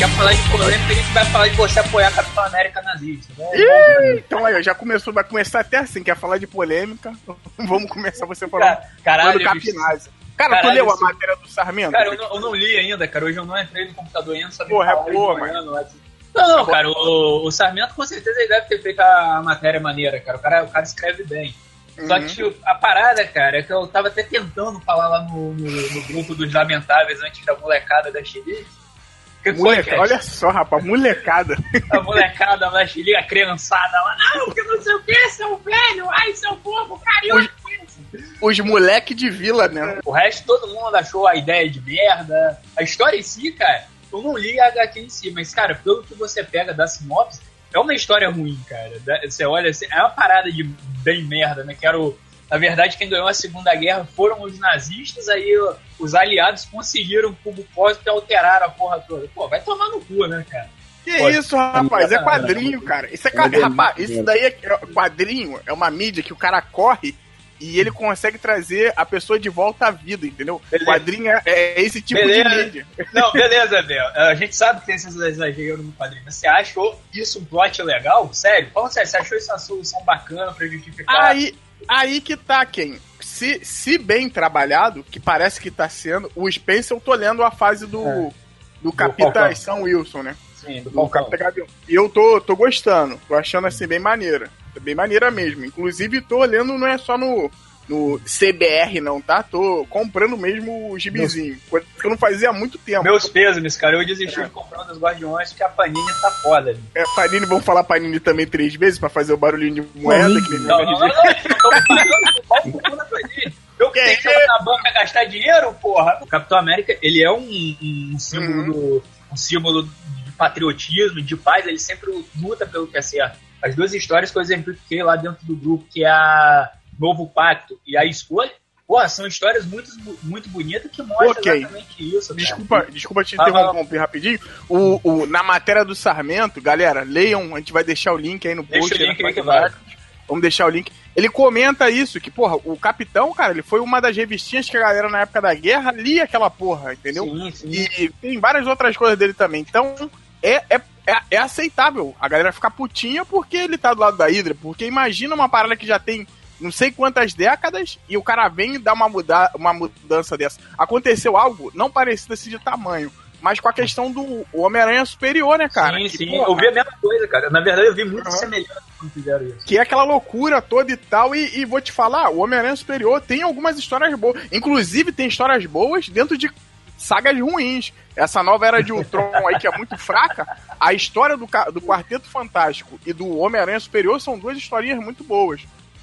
quer falar de polêmica, a gente vai falar de você apoiar a Capitão América nazista. Né? Ih, então aí, já começou, vai começar até assim, quer falar de polêmica. Vamos começar você falando Caralho, do Capinazzi. Cara, Caralho, tu leu a isso- matéria do Sarmento? Cara, eu não, eu não li ainda, cara. Hoje eu não entrei no computador ainda, me Porra, é boa, de manhã no WhatsApp. Não, não, cara, o, o Sarmento com certeza ele deve ter feito a matéria maneira, cara. O cara, o cara escreve bem. Só Uhum. que a parada, cara, é que eu tava até tentando falar lá no, no, no grupo dos Lamentáveis antes da molecada da Chile. Moleca, olha só, rapaz, molecada. A molecada da Chile, a criançada lá, não, que não sei o que, seu velho, ai, seu povo, carioca. Os moleque de vila, né? O resto, todo mundo achou a ideia de merda. A história em si, cara, eu não li a HQ em si, mas, cara, pelo que você pega da sinopse, é uma história ruim, cara. Você olha, assim, é uma parada de bem merda, né? Que era o- Na verdade, quem ganhou a Segunda Guerra foram os nazistas, aí os aliados conseguiram com o propósito e alteraram a porra toda. Pô, vai tomar no cu, né, cara? Que Pode. isso, rapaz? É quadrinho, cara. Isso é quadrinho. Rapaz, isso daí é é quadrinho, é uma mídia que o cara corre e ele consegue trazer a pessoa de volta à vida, entendeu? Beleza. Quadrinho é, é esse tipo de Beleza. mídia. Não, beleza, Bel. A gente sabe que tem esses exageros no quadrinho. Mas você achou isso um plot legal? Sério? Fala sério, você achou isso uma solução bacana pra justificar? Aí, aí que tá, quem? Se, se bem trabalhado, que parece que tá sendo, o Spencer, eu tô lendo a fase do, É. do Capitão. São Wilson, né? Sim, do Do. Capitão. E eu tô, tô gostando, tô achando assim bem maneira. Bem maneira mesmo. Inclusive, tô lendo, não é só no, no CBR, não, tá? Tô comprando mesmo o gibizinho. Coisa que eu não fazia há muito tempo. Meus pesos, cara. Eu desisti de comprar um dos Guardiões porque a Panini tá foda. né? É, Panini, vamos falar Panini também três vezes pra fazer o barulhinho de moeda. Que nem Não, não, não, não. Eu que Que tenho que ir na banca gastar dinheiro, porra. O Capitão América, ele é um, um símbolo Uhum. do, um símbolo de patriotismo, de paz. Ele sempre luta pelo que é certo. As duas histórias que eu exemplifiquei lá dentro do grupo, que é a Novo Pacto e a Escolha, porra, são histórias muito, muito bonitas que mostram Ok. exatamente isso. cara. Desculpa, desculpa te interromper rapidinho. O, o- na matéria do Sarmento, galera, leiam, a gente vai deixar o link aí no Deixa post. o link aí que vai. Vamos deixar o link. Ele comenta isso, que, porra, o Capitão, cara, ele foi uma das revistinhas que a galera na época da guerra lia aquela porra, entendeu? Sim, sim. E tem várias outras coisas dele também. Então, é, é, é, é aceitável a galera ficar putinha porque ele tá do lado da Hydra. Porque imagina uma parada que já tem não sei quantas décadas e o cara vem e dá uma, muda, uma mudança dessa. Aconteceu algo não parecido assim de tamanho. Mas com a questão do Homem-Aranha superior, né, cara? sim, que, sim. porra, Eu vi a mesma coisa, cara. Na verdade, eu vi muito Uhum. semelhante quando fizeram isso. que é aquela loucura toda e tal. E, e vou te falar, o Homem-Aranha Superior tem algumas histórias boas. Inclusive, tem histórias boas dentro de sagas ruins. Essa nova era de Ultron aí, que é muito fraca. A história do, do Quarteto Fantástico e do Homem-Aranha Superior são duas historinhas muito boas.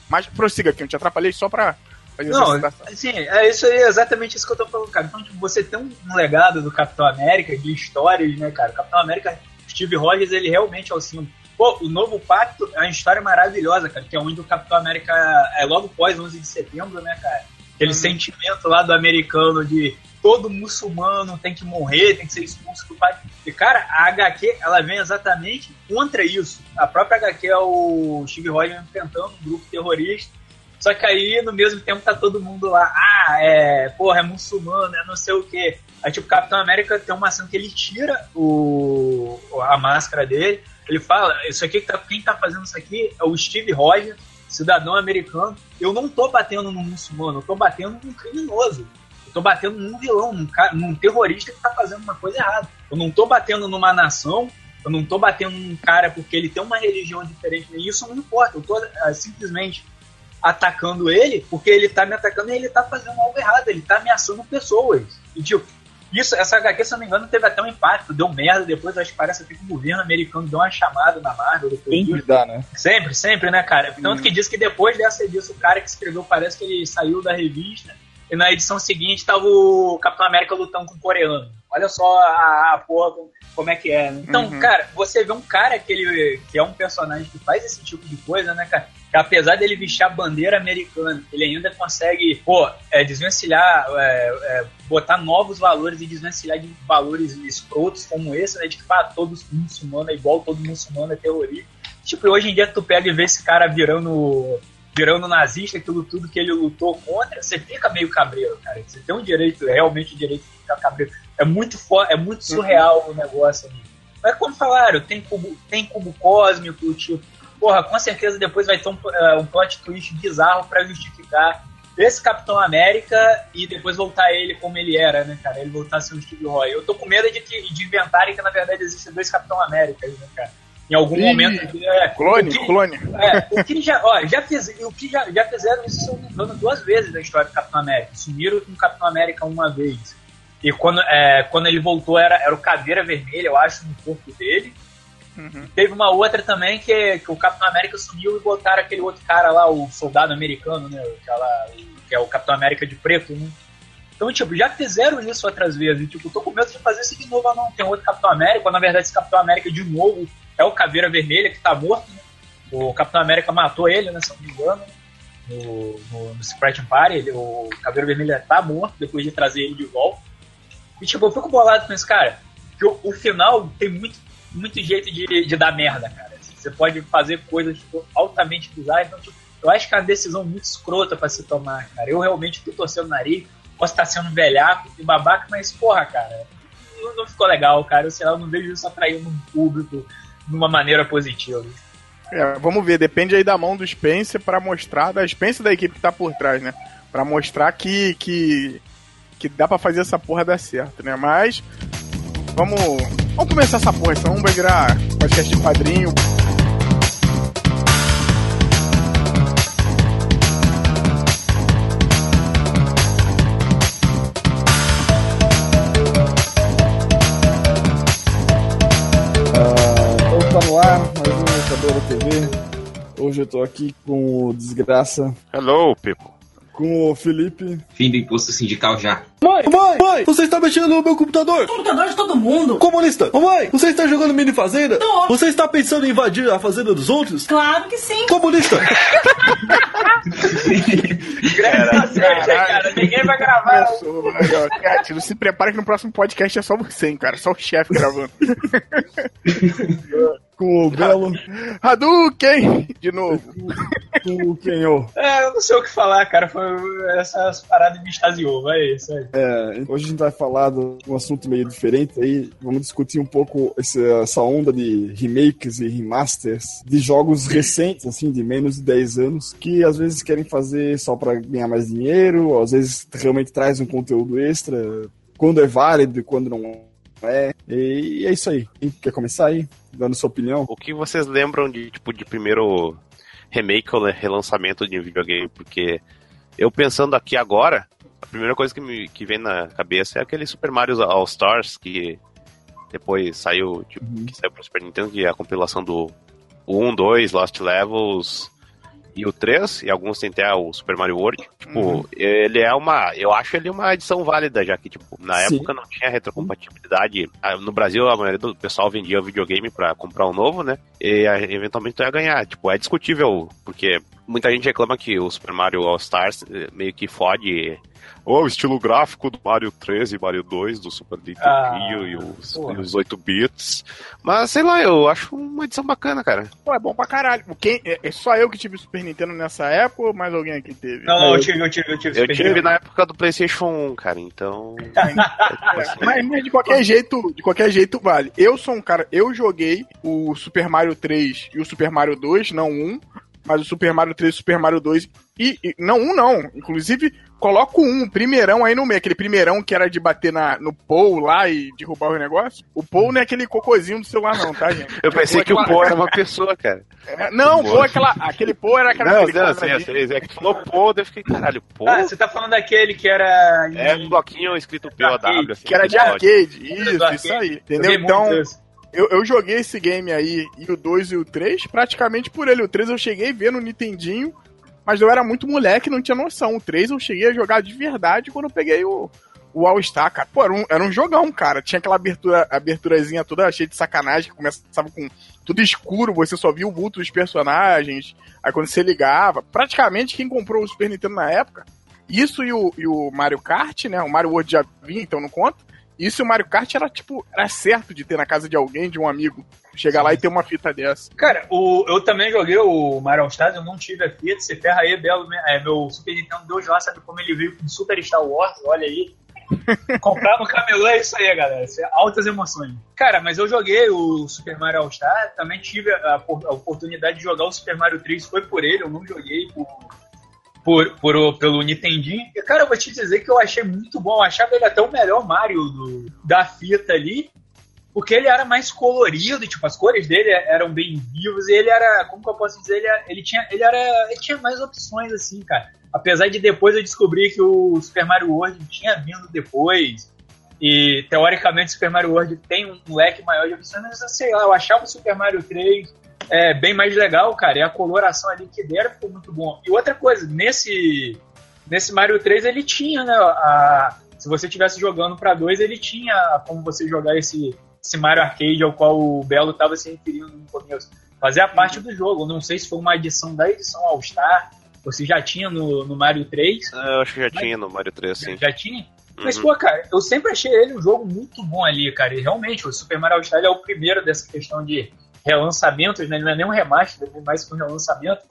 Mas prossiga aqui, eu te atrapalhei só pra fazer Não, assim, é isso aí, é exatamente isso que eu tô falando, cara. Então, tipo, você tem um legado do Capitão América, de histórias, né, cara? O Capitão América, Steve Rogers, ele realmente é o símbolo. Pô, o Novo Pacto é uma história maravilhosa, cara, que é onde o Capitão América é logo pós 11 de setembro, né, cara? Aquele Uhum. sentimento lá do americano de todo muçulmano tem que morrer, tem que ser expulso do país. E, cara, a HQ, ela vem exatamente contra isso. A própria HQ é o Steve Rogers enfrentando um grupo terrorista só que aí, no mesmo tempo, tá todo mundo lá, ah, é, porra, é muçulmano, é não sei o quê. Aí, tipo, o Capitão América tem uma ação que ele tira o, a máscara dele, ele fala, isso aqui, que tá, quem tá fazendo isso aqui é o Steve Rogers, cidadão americano. Eu não tô batendo num muçulmano, eu tô batendo num criminoso. Eu tô batendo num vilão, num, cara, num terrorista que tá fazendo uma coisa errada. Eu não tô batendo numa nação, eu não tô batendo num cara porque ele tem uma religião diferente. Isso não importa, eu tô ah, simplesmente atacando ele porque ele tá me atacando e ele tá fazendo algo errado, ele tá ameaçando pessoas. E tipo, isso, essa HQ, se eu não me engano, teve até um impacto, deu merda depois, acho que parece até que o governo americano deu uma chamada na Marvel depois Sempre dá, né? Sempre, sempre, né, cara? Tanto que diz que depois dessa disso, o cara que escreveu parece que ele saiu da revista e na edição seguinte tava o Capitão América lutando com o coreano. Olha só a, a porra com- como é que é. né? Então, Uhum. cara, você vê um cara que, ele, que é um personagem que faz esse tipo de coisa, né, cara? Que apesar dele vestir a bandeira americana, ele ainda consegue, pô, é, desvencilhar, é, é, botar novos valores e desvencilhar de valores escrotos como esse, né? De que, pá, todo muçulmano é igual, todo muçulmano é terrorista. Tipo, hoje em dia tu pega e vê esse cara virando virando nazista, aquilo tudo que ele lutou contra, você fica meio cabreiro, cara. Você tem um direito, realmente o direito de ficar cabreiro. É muito, é muito surreal uhum. o negócio ali. Mas como falaram, tem cubo, tem cubo cósmico, tipo, porra, com certeza depois vai ter um, uh, um plot twist bizarro para justificar esse Capitão América e depois voltar ele como ele era, né, cara? Ele voltar a ser o Steve Roy. Eu tô com medo de, que, de inventarem que na verdade existem dois Capitão América, né, cara? Em algum Ih, momento. É, clone, que, clone. É, o que já, ó, já, fiz, o que já, já fizeram isso, se eu não me engano, duas vezes na história do Capitão América. Sumiram com o Capitão América uma vez. E quando, é, quando ele voltou, era, era o Caveira Vermelha, eu acho, no corpo dele. Uhum. Teve uma outra também que, que o Capitão América sumiu e botaram aquele outro cara lá, o soldado americano, né? Aquela, que é o Capitão América de preto, né? Então, tipo, já fizeram isso outras vezes. E, tipo, tô com medo de fazer isso de novo. não, tem outro Capitão América. na verdade, esse Capitão América de novo é o Caveira Vermelha, que tá morto. Né? O Capitão América matou ele, né? Se não me engano. No, no, no Sprite Party, ele, o Caveira Vermelha tá morto depois de trazer ele de volta. E, tipo, eu fico bolado com esse cara. Que o, o final tem muito muito jeito de, de dar merda, cara. Você pode fazer coisas tipo, altamente bizarras. Então, tipo, eu acho que é uma decisão muito escrota para se tomar, cara. Eu realmente tô torcendo o nariz, posso estar sendo velhaco e babaca, mas, porra, cara, não, não ficou legal, cara. Eu sei lá, eu não vejo isso atraindo um público de uma maneira positiva. É, vamos ver, depende aí da mão do Spencer para mostrar, da Spencer da equipe que tá por trás, né? Pra mostrar que, que, que dá para fazer essa porra dar certo, né? Mas Vamos, vamos começar essa porra, senão vai virar podcast de padrinho. TV. Hoje eu tô aqui com o Desgraça. Hello, people com o Felipe. Fim do imposto sindical já. Mãe, mãe, mãe, você está mexendo no meu computador. Computador de todo mundo. Comunista. mãe, você está jogando mini fazenda? Tô. Você está pensando em invadir a fazenda dos outros? Claro que sim. Comunista. cara, ninguém vai gravar. Cat, não se prepara que no próximo podcast é só você, hein, cara. Só o chefe gravando. com o Belo. Hadouken! De novo. Com o Kenyo. É, eu não sei o que falar, cara. Foi essas paradas me extasiou, vai isso aí. É, hoje a gente vai falar de um assunto meio diferente aí. Vamos discutir um pouco essa onda de remakes e remasters de jogos recentes, assim, de menos de 10 anos, que às vezes querem fazer só para ganhar mais dinheiro, às vezes realmente traz um conteúdo extra, quando é válido e quando não é. E é isso aí. Quem quer começar aí? Dando sua opinião? O que vocês lembram de, tipo, de primeiro remake ou relançamento de um videogame? Porque eu pensando aqui agora, a primeira coisa que me que vem na cabeça é aquele Super Mario All Stars que depois saiu, tipo, uhum. que saiu pro Super Nintendo, que é a compilação do 1, 2, Lost Levels, e o 3, e alguns tem até o Super Mario World, tipo, uhum. ele é uma. Eu acho ele uma edição válida, já que, tipo, na Sim. época não tinha retrocompatibilidade. Ah, no Brasil, a maioria do pessoal vendia videogame para comprar um novo, né? E eventualmente tu ia ganhar. Tipo, é discutível, porque muita gente reclama que o Super Mario All Stars eh, meio que fode oh, o estilo gráfico do Mario 13 e Mario 2 do Super Nintendo ah, e os, e os 8 bits. Mas sei lá, eu acho uma edição bacana, cara. Pô, é bom pra caralho. Quem, é, é só eu que tive Super Nintendo nessa época ou mais alguém aqui teve? Não, não, eu tive, eu tive, eu tive. Eu tive na época do PlayStation 1, cara, então. mas, mas de qualquer jeito, de qualquer jeito vale. Eu sou um cara, eu joguei o Super Mario 3 e o Super Mario 2, não um, mas o Super Mario 3 e o Super Mario 2 e, e, não um não, inclusive Coloco um, primeirão aí no meio, aquele primeirão que era de bater na, no Paul lá e derrubar o negócio. O Paul não é aquele cocôzinho do celular, não, tá, gente? Eu pensei que o Paul era uma pessoa, cara. É, não, o Paul é aquela, aquele Paul era aquela. Não, não, sei, sei, é que falou Paul, eu fiquei, caralho, Paul. Ah, você tá falando daquele que era. É, um bloquinho escrito POW, assim. Que era de arcade, isso, isso aí. Entendeu? Então. Eu, eu, joguei esse game aí, e o 2 e o 3, praticamente por ele. O 3 eu cheguei vendo no Nintendinho, mas eu era muito moleque, não tinha noção. O 3 eu cheguei a jogar de verdade quando eu peguei o, o All Star, cara. Pô, era um, era um jogão, cara. Tinha aquela abertura, aberturazinha toda cheia de sacanagem, que começava com tudo escuro, você só via o vulto dos personagens. Aí quando você ligava, praticamente quem comprou o Super Nintendo na época, isso e o, e o Mario Kart, né? O Mario World já vinha, então não conta. Isso o Mario Kart era tipo, era certo de ter na casa de alguém, de um amigo. Chegar lá e ter uma fita dessa. Cara, o, eu também joguei o Mario All Stars, eu não tive a fita. Você ferra aí, Belo. É, meu Super Nintendo 2 lá, sabe como ele veio com Super Star Wars? Olha aí. Comprar no camelô é isso aí, galera. Isso é altas emoções. Cara, mas eu joguei o Super Mario All Star, também tive a, a oportunidade de jogar o Super Mario 3, foi por ele, eu não joguei por, por, por, pelo Nintendinho. E, cara, eu vou te dizer que eu achei muito bom. Eu achava ele até o melhor Mario do, da fita ali porque ele era mais colorido, tipo, as cores dele eram bem vivas e ele era, como que eu posso dizer, ele, ele, tinha, ele, era, ele tinha mais opções, assim, cara. Apesar de depois eu descobrir que o Super Mario World tinha vindo depois, e teoricamente o Super Mario World tem um leque maior de opções, mas sei lá, eu achava o Super Mario 3 é, bem mais legal, cara, e a coloração ali que deram ficou muito bom. E outra coisa, nesse, nesse Mario 3 ele tinha, né, a, se você estivesse jogando para dois, ele tinha como você jogar esse esse Mario Arcade ao qual o Belo estava se referindo no começo. Fazia parte do jogo. Não sei se foi uma edição da edição All Star, se já tinha no, no Mario 3. É, eu acho que já mas, tinha no Mario 3, sim. Já, já tinha? Uhum. Mas, pô, cara, eu sempre achei ele um jogo muito bom ali, cara. E realmente, o Super Mario All Star é o primeiro dessa questão de relançamentos, né? Não é nem um remaster, é mais que um relançamento.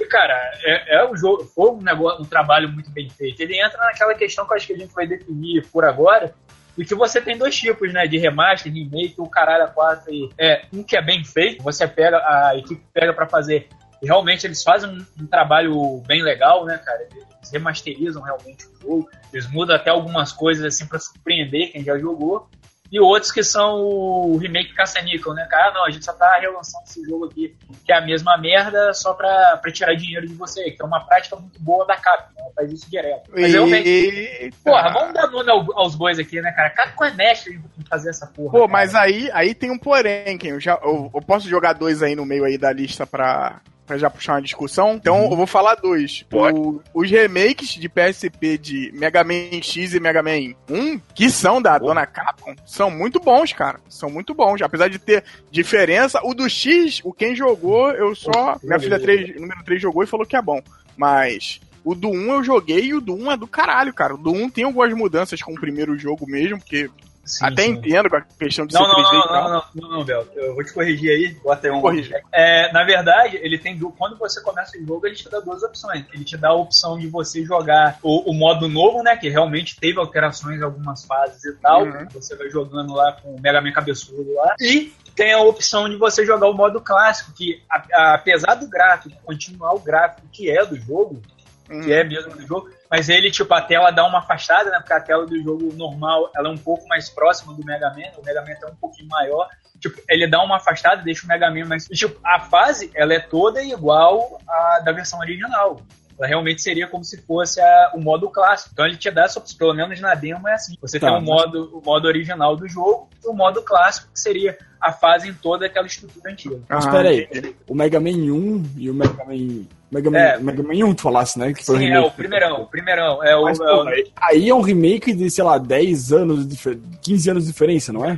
E, cara, é, é um jogo, foi um, negócio, um trabalho muito bem feito. Ele entra naquela questão que eu acho que a gente vai definir por agora, e que você tem dois tipos, né? De remaster, remake, o caralho a quatro. E, é, um que é bem feito, você pega, a equipe pega para fazer. E realmente eles fazem um, um, trabalho bem legal, né, cara? Eles remasterizam realmente o jogo. Eles mudam até algumas coisas assim para surpreender quem já jogou e outros que são o remake caça-níquel, né, cara? Não, a gente só tá relançando esse jogo aqui, que é a mesma merda, só pra, pra tirar dinheiro de você, que é uma prática muito boa da Capcom, ela faz isso direto. Mas realmente. Eita. Porra, vamos dar nome aos bois aqui, né, cara? Capcom é mestre em fazer essa porra. Pô, cara. mas aí, aí tem um porém, Ken. Eu, já, eu, eu posso jogar dois aí no meio aí da lista pra, pra já puxar uma discussão. Então uhum. eu vou falar dois. O, os remakes de PSP de Mega Man X e Mega Man 1, que são da oh. dona Capcom, são muito bons, cara. São muito bons. Apesar de ter diferença, o do X, o quem jogou, eu só. Minha filha 3, número 3 jogou e falou que é bom. Mas. O do 1 eu joguei e o do 1 é do caralho, cara. O do 1 tem algumas mudanças com o primeiro jogo mesmo, porque Sim, Até sim. entendo com a questão de não, não, não, não, não, não, não, Bel. Eu vou te corrigir aí. Bota aí um. Corrigir. É, na verdade, ele tem quando você começa o jogo, ele te dá duas opções. Ele te dá a opção de você jogar o, o modo novo, né? Que realmente teve alterações em algumas fases e tal. Uhum. Você vai jogando lá com o Mega Man cabeçudo lá. E tem a opção de você jogar o modo clássico, que a, a, apesar do gráfico continuar o gráfico que é do jogo, uhum. que é mesmo do jogo, mas ele, tipo, a tela dá uma afastada, né? Porque a tela do jogo normal, ela é um pouco mais próxima do Mega Man, o Mega Man é um pouquinho maior. Tipo, ele dá uma afastada, deixa o Mega Man mais... E, tipo, a fase, ela é toda igual à da versão original. Ela realmente seria como se fosse a, o modo clássico. Então ele te dá essa opção, pelo menos na demo é assim. Você tá, tem o modo, o modo original do jogo e o modo clássico, que seria a fase em toda aquela estrutura antiga. Mas ah, espera aí, o Mega Man 1 e o Mega Man Mega Man, é, Mega Man 1, tu falasse, né? Que foi Sim, o é o primeirão, o primeirão. É o, Mas, pô, é o... Aí é um remake de, sei lá, 10 anos, de 15 anos de diferença, não é?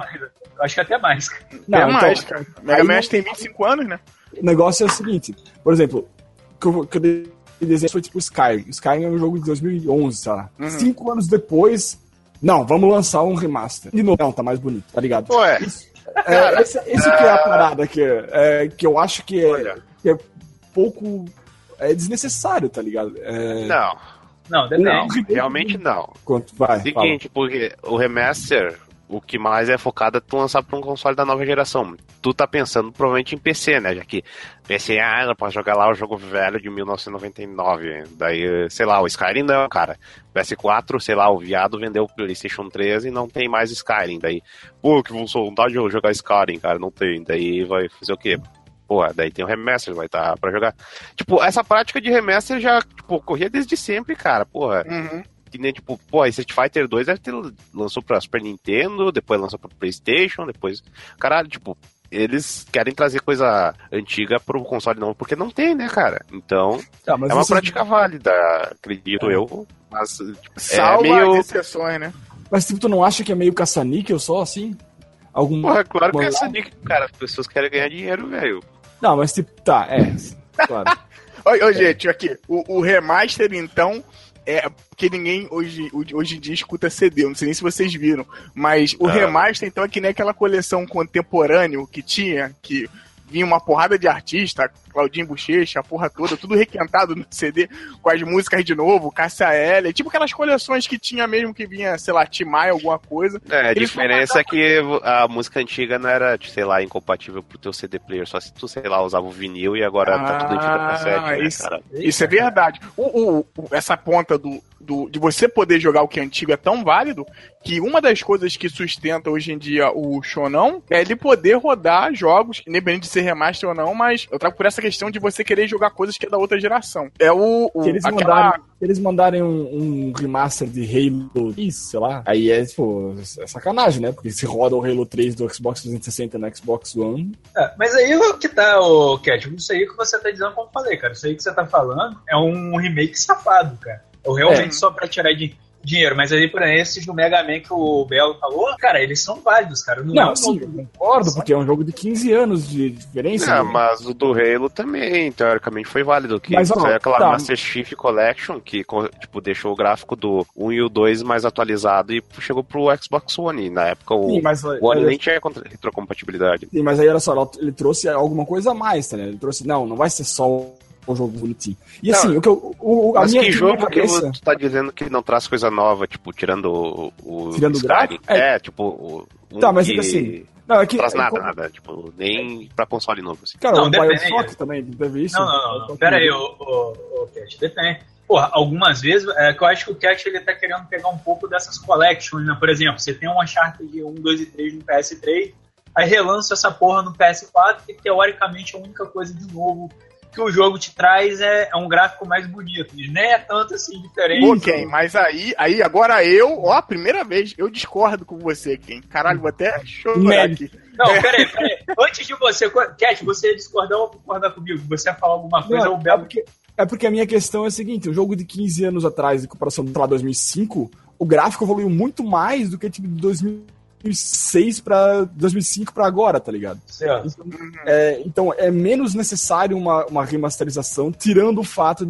Acho que até mais. Não, até então, mais, cara. Mega Man tem 25 anos, né? O negócio é o seguinte, por exemplo, que eu, que eu dei desenho foi tipo Skyrim. Skyrim é um jogo de 2011, sei lá. Uhum. Cinco anos depois, não, vamos lançar um remaster. De novo, não, tá mais bonito, tá ligado? Ué. Isso, é, esse, esse que é a parada que, é, que eu acho que é, que é pouco é desnecessário, tá ligado? É... Não. Não, não, realmente não. Quanto vai? Seguinte, fala. porque o remaster, o que mais é focado é tu lançar pra um console da nova geração. Tu tá pensando provavelmente em PC, né? Já que PC, ah, não pode jogar lá o jogo velho de 1999. Daí, sei lá, o Skyrim não, cara. PS4, sei lá, o viado vendeu o PlayStation 3 e não tem mais Skyrim. Daí, pô, que vontade de jogar Skyrim, cara, não tem. Daí vai fazer o quê? Pô, daí tem o remaster, vai estar tá pra jogar. Tipo, essa prática de remaster já, tipo, ocorria desde sempre, cara, porra. Uhum. Que nem, tipo, pô, Street Fighter 2 deve ter, lançou pra Super Nintendo, depois lançou pra Playstation, depois... Caralho, tipo, eles querem trazer coisa antiga pro console novo, porque não tem, né, cara? Então, tá, é uma você... prática válida, acredito é. eu, mas... Tipo, Salva é meio... exceções, né? Mas, tipo, tu não acha que é meio caça-níquel só, assim? Algum... Porra, claro que é caça-níquel, cara. As pessoas querem ganhar dinheiro, velho. Não, mas tipo, tá, é. Claro. Oi, oi, gente, aqui. O, o, remaster, então, é porque ninguém hoje, hoje em dia escuta CD, não sei nem se vocês viram. Mas o ah. remaster, então, é que nem aquela coleção contemporânea que tinha, que vinha uma porrada de artista, Claudinho Bochecha, a porra toda, tudo requentado no CD, com as músicas de novo, Cássia L, tipo aquelas coleções que tinha mesmo que vinha, sei lá, Timai, alguma coisa. É, a diferença é que a música antiga não era, sei lá, incompatível pro teu CD player, só se tu, sei lá, usava o vinil e agora ah, tá tudo em fita cassete, né, isso, cara? Isso é verdade. O, o, essa ponta do, do, de você poder jogar o que é antigo é tão válido que uma das coisas que sustenta hoje em dia o Shonan é ele poder rodar jogos, independente de ser remaster ou não, mas eu trago por essa questão de você querer jogar coisas que é da outra geração. É o. o se, eles aquela... mandarem, se eles mandarem um, um, remaster de Halo, isso, sei lá, aí é, tipo, é sacanagem, né? Porque se roda o Halo 3 do Xbox 360 no Xbox One. É, mas aí o que tá, o Cat, isso aí que você tá dizendo, como eu falei, cara, isso aí que você tá falando é um remake safado, cara. Eu realmente é. só pra tirar de dinheiro, mas aí, por exemplo, esses do Mega Man que o Belo falou, cara, eles são válidos, cara. Não, não é sim, eu concordo, porque é um jogo de 15 anos de diferença. É, né? mas o do Halo também, teoricamente, foi válido. Que mas, ó, é aquela tá. Master Chief Collection que, tipo, deixou o gráfico do 1 e o 2 mais atualizado e chegou pro Xbox One. Na época, o, sim, mas, o One nem tinha retrocompatibilidade. Sim, mas aí, olha só, ele trouxe alguma coisa a mais, tá né? Ele trouxe, não, não vai ser só um jogo bonitinho. E não, assim, o que eu. O, a mas minha, que jogo cabeça... que tu tá dizendo que não traz coisa nova, tipo, tirando o. o tirando Skyrim? o É. é, tipo. Um tá, mas que... assim. Não, é que, não traz nada, é, nada, tipo, nem pra console novo. Assim. Cara, não, o Bioshock também, teve isso? Não, não, não. Pera aí, o, o, o Cat, depende. Porra, algumas vezes, é que eu acho que o Cat ele tá querendo pegar um pouco dessas collections, né? Por exemplo, você tem um Uncharted 1, 2 e 3 no PS3, aí relança essa porra no PS4, que teoricamente é a única coisa de novo que o jogo te traz é, é um gráfico mais bonito. E nem é tanto assim diferente. Ok, mas aí, aí agora eu, ó, a primeira vez, eu discordo com você, Ken. Caralho, vou até chorar aqui. Não, peraí, peraí. Antes de você, Cat, você ia discordar ou concordar comigo? Você ia falar alguma coisa, o Belo. É porque, é porque a minha questão é a seguinte: o jogo de 15 anos atrás, em comparação com 2005, o gráfico evoluiu muito mais do que tipo de 2000 2006 para 2005 para agora, tá ligado? Certo. Então é, então é menos necessário uma, uma remasterização, tirando o fato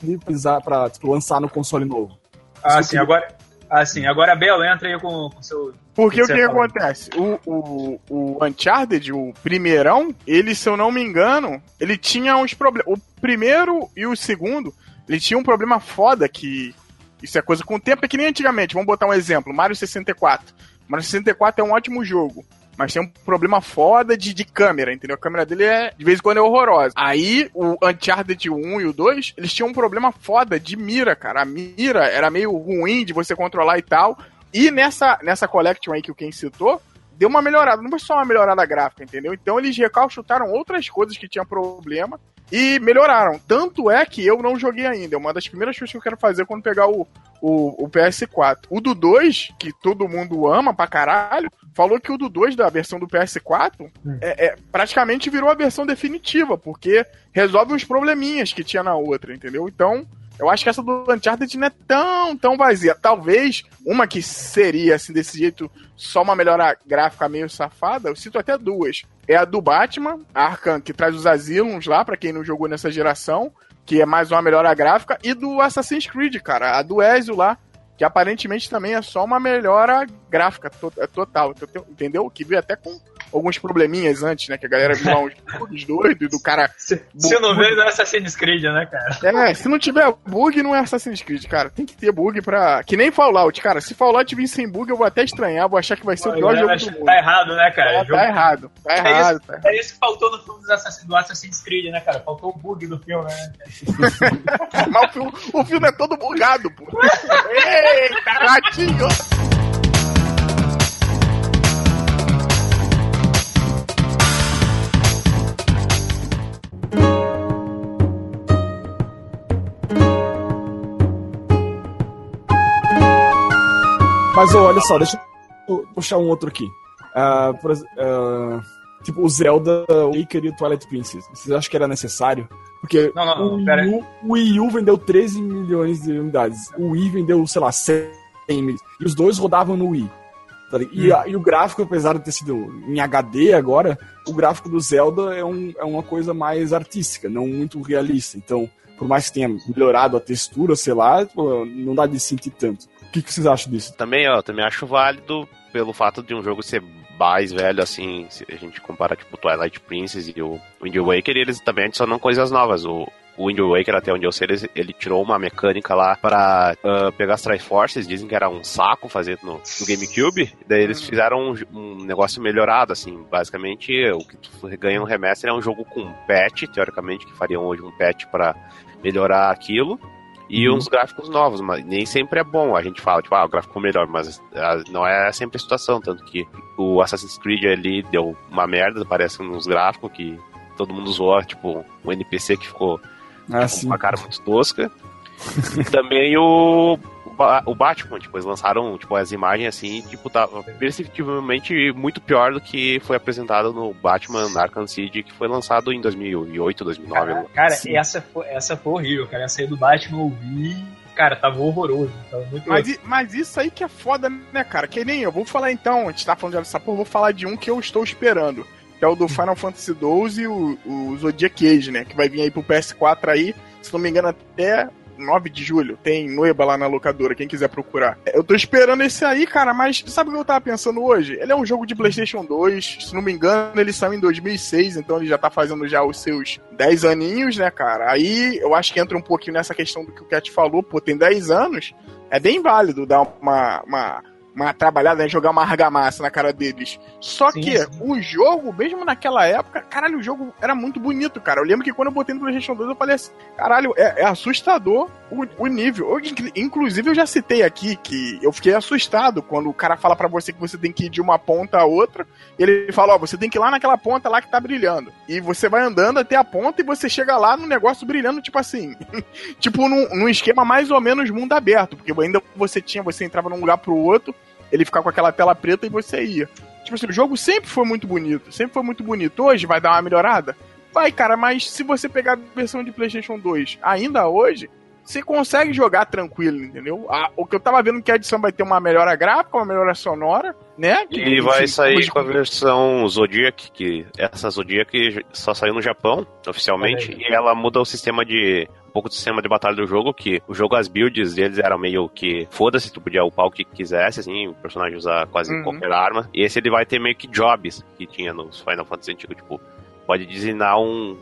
de precisar para tipo, lançar no console novo. Ah, sim, agora. Ah, sim, agora a Bel entra aí com o seu. Porque o que, que acontece? O, o, o Uncharted, o primeirão, ele, se eu não me engano, ele tinha uns problemas. O primeiro e o segundo, ele tinha um problema foda que. Isso é coisa com o tempo, é que nem antigamente. Vamos botar um exemplo: Mario 64. Mario 64 é um ótimo jogo. Mas tem um problema foda de, de câmera, entendeu? A câmera dele é, de vez em quando, é horrorosa. Aí, o Uncharted 1 e o 2, eles tinham um problema foda de mira, cara. A mira era meio ruim de você controlar e tal. E nessa, nessa Collection aí que o Ken citou, deu uma melhorada. Não foi só uma melhorada gráfica, entendeu? Então eles recalchutaram outras coisas que tinham problema e melhoraram. Tanto é que eu não joguei ainda. É uma das primeiras coisas que eu quero fazer quando pegar o, o, o PS4. O do 2, que todo mundo ama pra caralho, falou que o do 2 da versão do PS4 hum. é, é, praticamente virou a versão definitiva, porque resolve uns probleminhas que tinha na outra, entendeu? Então, eu acho que essa do Uncharted não é tão, tão vazia. Talvez uma que seria, assim, desse jeito, só uma melhora gráfica meio safada, eu cito até duas. É a do Batman, a Arkham, que traz os Asylums lá, para quem não jogou nessa geração, que é mais uma melhora gráfica, e do Assassin's Creed, cara, a do Ezio lá, que aparentemente também é só uma melhora gráfica to é total, entendeu? Que veio até com alguns probleminhas antes, né? Que a galera viu lá uns bugs doidos do cara. Se, se não vê, não é Assassin's Creed, né, cara? É, se não tiver bug, não é Assassin's Creed, cara. Tem que ter bug pra. Que nem Fallout, cara. Se Fallout vir sem bug, eu vou até estranhar, vou achar que vai ser o pior jogo do mundo. Tá errado, né, cara? É, tá errado. Tá é errado. Isso, tá. É isso que faltou no filme do Assassin's, do Assassin's Creed, né, cara? Faltou o bug do filme, né? Mas o filme, o filme é todo bugado, pô. Eita, ratinho! Mas olha só, deixa eu puxar um outro aqui. Uh, por, uh, tipo, o Zelda, o Iker e o Twilight Princess. Vocês acham que era necessário? Porque não, não, o, Wii U, o Wii U vendeu 13 milhões de unidades. O Wii vendeu, sei lá, 100 milhões. E os dois rodavam no Wii. Tá e, hum. e, o gráfico, apesar de ter sido em HD agora, o gráfico do Zelda é, um, é uma coisa mais artística, não muito realista. Então, por mais que tenha melhorado a textura, sei lá, não dá de sentir tanto. Que, que vocês acham disso? Também, ó, também acho válido pelo fato de um jogo ser mais velho, assim, se a gente comparar, tipo, Twilight Princess e o Wind Waker, eles também adicionam coisas novas. O, o Wind Waker, até onde eu sei, ele, ele tirou uma mecânica lá pra uh, pegar as Triforces, dizem que era um saco fazer no, no GameCube, daí eles fizeram um, um, negócio melhorado, assim, basicamente o que tu ganha no remaster é um jogo com patch, teoricamente, que fariam hoje um patch para melhorar aquilo, e uhum. uns gráficos novos, mas nem sempre é bom. A gente fala, tipo, ah, o gráfico melhor, mas ah, não é sempre a situação. Tanto que o Assassin's Creed ali deu uma merda, parece nos gráficos que todo mundo zoou, tipo, um NPC que ficou ah, tipo, com uma cara muito tosca. e também o o Batman, tipo, eles lançaram tipo, as imagens assim, tipo, tá perceptivelmente muito pior do que foi apresentado no Batman Arkham City, que foi lançado em 2008, 2009. Cara, cara essa, foi, essa foi horrível, cara. Essa aí do Batman eu vi cara, tava horroroso. Tava muito mas, mas, isso aí que é foda, né, cara? Que nem eu. Vou falar então, a gente tá falando de essa porra, vou falar de um que eu estou esperando. Que é o do Final Fantasy XII, o, o Zodiac Age, né? Que vai vir aí pro PS4 aí, se não me engano, até 9 de julho, tem Noiba lá na locadora, quem quiser procurar. Eu tô esperando esse aí, cara, mas sabe o que eu tava pensando hoje? Ele é um jogo de PlayStation 2, se não me engano, ele saiu em 2006, então ele já tá fazendo já os seus 10 aninhos, né, cara? Aí eu acho que entra um pouquinho nessa questão do que o Cat falou, pô, tem 10 anos, é bem válido dar uma, uma uma trabalhada, né? Jogar uma argamassa na cara deles. Só sim, que sim. o jogo, mesmo naquela época, caralho, o jogo era muito bonito, cara. Eu lembro que quando eu botei no PlayStation 2, eu falei assim, caralho, é, é assustador o, o nível. Eu, inclusive, eu já citei aqui que eu fiquei assustado quando o cara fala para você que você tem que ir de uma ponta a outra. Ele fala, ó, você tem que ir lá naquela ponta lá que tá brilhando. E você vai andando até a ponta e você chega lá no negócio brilhando, tipo assim. tipo num, num esquema mais ou menos mundo aberto. Porque ainda você tinha, você entrava num lugar pro outro ele ficar com aquela tela preta e você ia. Tipo assim, o jogo sempre foi muito bonito, sempre foi muito bonito. Hoje vai dar uma melhorada? Vai, cara, mas se você pegar a versão de PlayStation 2 ainda hoje, você consegue jogar tranquilo, entendeu? Ah, o que eu tava vendo é que a edição vai ter uma melhora gráfica, uma melhora sonora, né? Que, e vai sair com a versão Zodiac, que essa Zodiac só saiu no Japão, oficialmente, e ela muda o sistema de um pouco do sistema de batalha do jogo, que o jogo, as builds deles eram meio que foda-se, tu podia upar o que quisesse, assim, o personagem usar quase uhum. qualquer arma. E esse ele vai ter meio que jobs que tinha nos Final Fantasy antigo, tipo, pode designar um.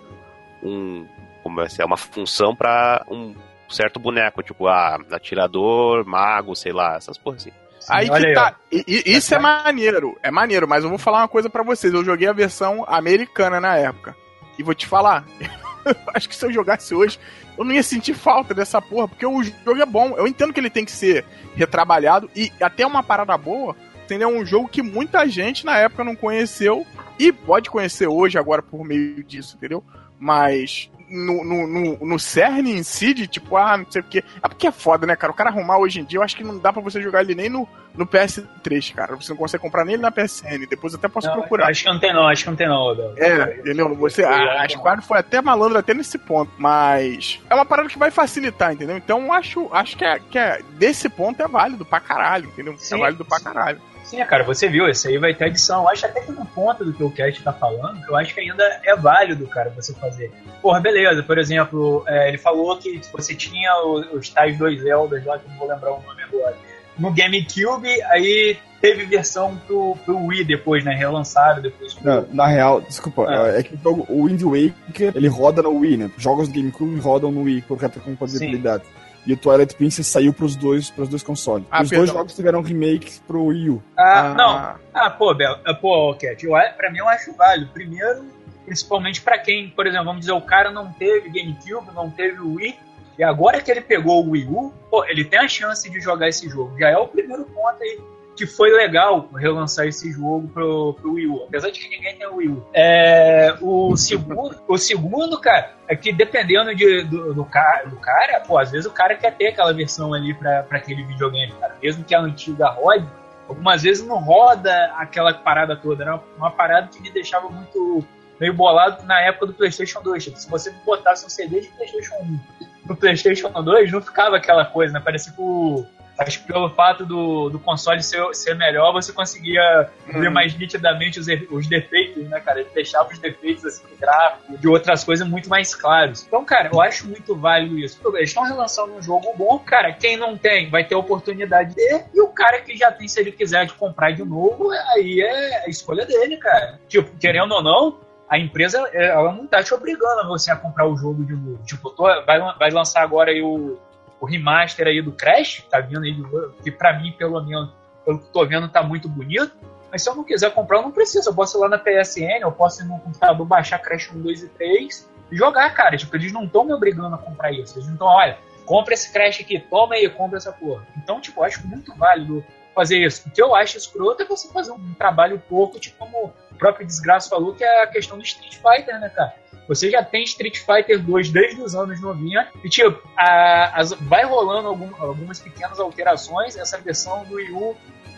um como é, é uma função para um certo boneco, tipo, ah, atirador, mago, sei lá, essas porras assim. Aí que tá. I, isso é maneiro, é maneiro, mas eu vou falar uma coisa para vocês. Eu joguei a versão americana na época. E vou te falar. acho que se eu jogasse hoje, eu não ia sentir falta dessa porra, porque o jogo é bom. Eu entendo que ele tem que ser retrabalhado e até uma parada boa, entendeu? É um jogo que muita gente na época não conheceu e pode conhecer hoje, agora por meio disso, entendeu? Mas no, no, no, no cerne em si, de tipo, ah, não sei o que. É porque é foda, né, cara? O cara arrumar hoje em dia, eu acho que não dá pra você jogar ele nem no, no PS3, cara. Você não consegue comprar nem ele na PSN. Depois até posso não, procurar. Acho que não tem, não. Acho que não tem, não. É, entendeu? Você, a, a Square foi até malandro até nesse ponto. Mas é uma parada que vai facilitar, entendeu? Então acho, acho que, é, que é, desse ponto é válido pra caralho, entendeu? É sim, é válido pra caralho. Sim, cara, você viu, esse aí vai ter edição. Eu acho até que no ponto do que o Cat tá falando, eu acho que ainda é válido, cara, você fazer. Porra, beleza, por exemplo, é, ele falou que você tinha os, os tais dois Zeldas lá, que eu não vou lembrar o nome agora. No GameCube, aí teve versão pro, pro Wii depois, né? Relançaram depois. Pro... Não, na real, desculpa, é. é que o Wind Waker, ele roda no Wii, né? Jogos do GameCube rodam no Wii por retrocompatibilidade. Sim. E o Twilight Princess saiu pros dois, pros dois consoles. Ah, Os perdão. dois jogos tiveram remakes pro Wii U. Ah, ah. não. Ah, pô, Bel, ah, pô, Cat, eu, pra mim eu acho válido. Primeiro, principalmente para quem, por exemplo, vamos dizer, o cara não teve GameCube, não teve o Wii, e agora que ele pegou o Wii U, pô, ele tem a chance de jogar esse jogo. Já é o primeiro ponto aí que foi legal relançar esse jogo pro, pro Wii U, apesar de que ninguém tem o Wii U. É, o, segundo, o segundo, cara, é que dependendo de, do, do, cara, do cara, pô, às vezes o cara quer ter aquela versão ali pra, pra aquele videogame, cara. Mesmo que a antiga rode, algumas vezes não roda aquela parada toda, era uma parada que me deixava muito meio bolado na época do PlayStation 2. Tipo, se você botasse um CD de PlayStation 1 no PlayStation 2, não ficava aquela coisa, né? Parecia que o Acho que pelo fato do, do console ser, ser melhor, você conseguia Hum. ver mais nitidamente os, e- os defeitos, né, cara? Ele deixava os defeitos assim, do gráfico, de outras coisas muito mais claros. Então, cara, eu acho muito válido isso. Eles estão relançando um jogo bom, cara. Quem não tem vai ter a oportunidade de. E o cara que já tem, se ele quiser de comprar de novo, aí é a escolha dele, cara. Tipo, querendo ou não, a empresa ela não tá te obrigando a você a comprar o jogo de novo. Tipo, tô- vai, vai lançar agora aí o, o remaster aí do Crash, tá vindo aí, que pra mim, pelo menos, pelo que tô vendo, tá muito bonito. Mas se eu não quiser comprar, eu não preciso. Eu posso ir lá na PSN, eu posso ir no computador, baixar Crash 1, 2 e 3 e jogar, cara. Tipo, eles não estão me obrigando a comprar isso. Eles não estão, olha, compra esse Crash aqui, toma aí, compra essa porra. Então, tipo, eu acho muito válido fazer isso. O que eu acho escroto é você fazer um trabalho pouco, tipo, como o próprio Desgraça falou, que é a questão do Street Fighter, né, cara? Você já tem Street Fighter 2 desde os anos 90 e, tipo, a- as- vai rolando algum- algumas pequenas alterações. Essa versão do Wii U,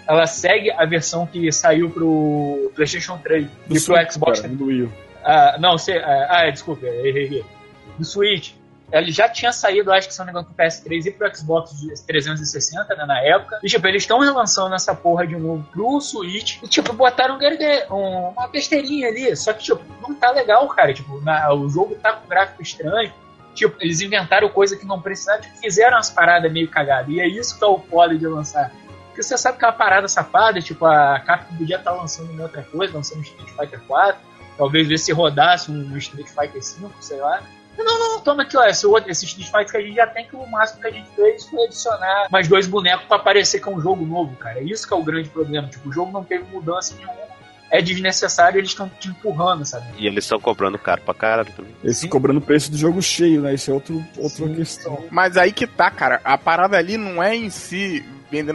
ela segue a versão que saiu pro PlayStation 3 e pro Xbox cara, do Wii U. ah, não, você. Ah, é, desculpa, errei, errei. Do Switch. Ele já tinha saído, acho que se não me engano, pro PS3 e pro Xbox 360, né, na época. E, tipo, eles estão relançando essa porra de novo pro Switch. E, tipo, botaram um, um- uma besteirinha ali. Só que, tipo, não tá legal, cara. Tipo, na- o jogo tá com gráfico estranho. Tipo, eles inventaram coisa que não precisavam, tipo, fizeram umas paradas meio cagadas. E é isso que é o foda de lançar. Porque você sabe que é uma parada safada, tipo, a Capcom podia estar lançando uma outra coisa, lançando Street Fighter 4 talvez ver se rodasse um Street Fighter 5, sei lá. Não, não, toma aqui, ó, esse, outro, esse Street Fighter que a gente já tem, que o máximo que a gente fez foi adicionar mais dois bonecos pra parecer que é um jogo novo, cara. É isso que é o grande problema. Tipo, o jogo não teve mudança nenhuma. É desnecessário eles estão te empurrando, sabe? E eles estão cobrando caro pra caralho também. Esse cobrando o preço do jogo cheio, né? Isso é outro, outra questão. Mas aí que tá, cara. A parada ali não é em si.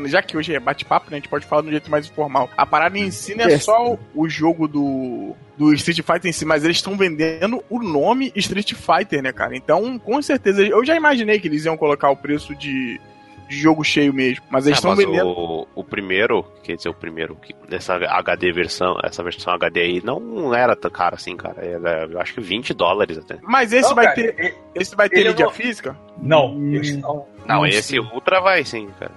Já que hoje é bate-papo, né? A gente pode falar de um jeito mais informal. A parada em si não é É. só o, o jogo do, do Street Fighter em si, mas eles estão vendendo o nome Street Fighter, né, cara? Então, com certeza, eu já imaginei que eles iam colocar o preço de, de jogo cheio mesmo. Mas eles Ah, estão mas vendendo. o, o primeiro, quer dizer, o primeiro, que- dessa HD versão, essa versão HD aí, não era tão caro assim, cara. Era, eu acho que 20 dólares até. Mas esse Não, vai cara, ter. e- Esse vai ter ele mídia não- física? Não, Hum. não. Não, esse. Ultra vai sim, cara.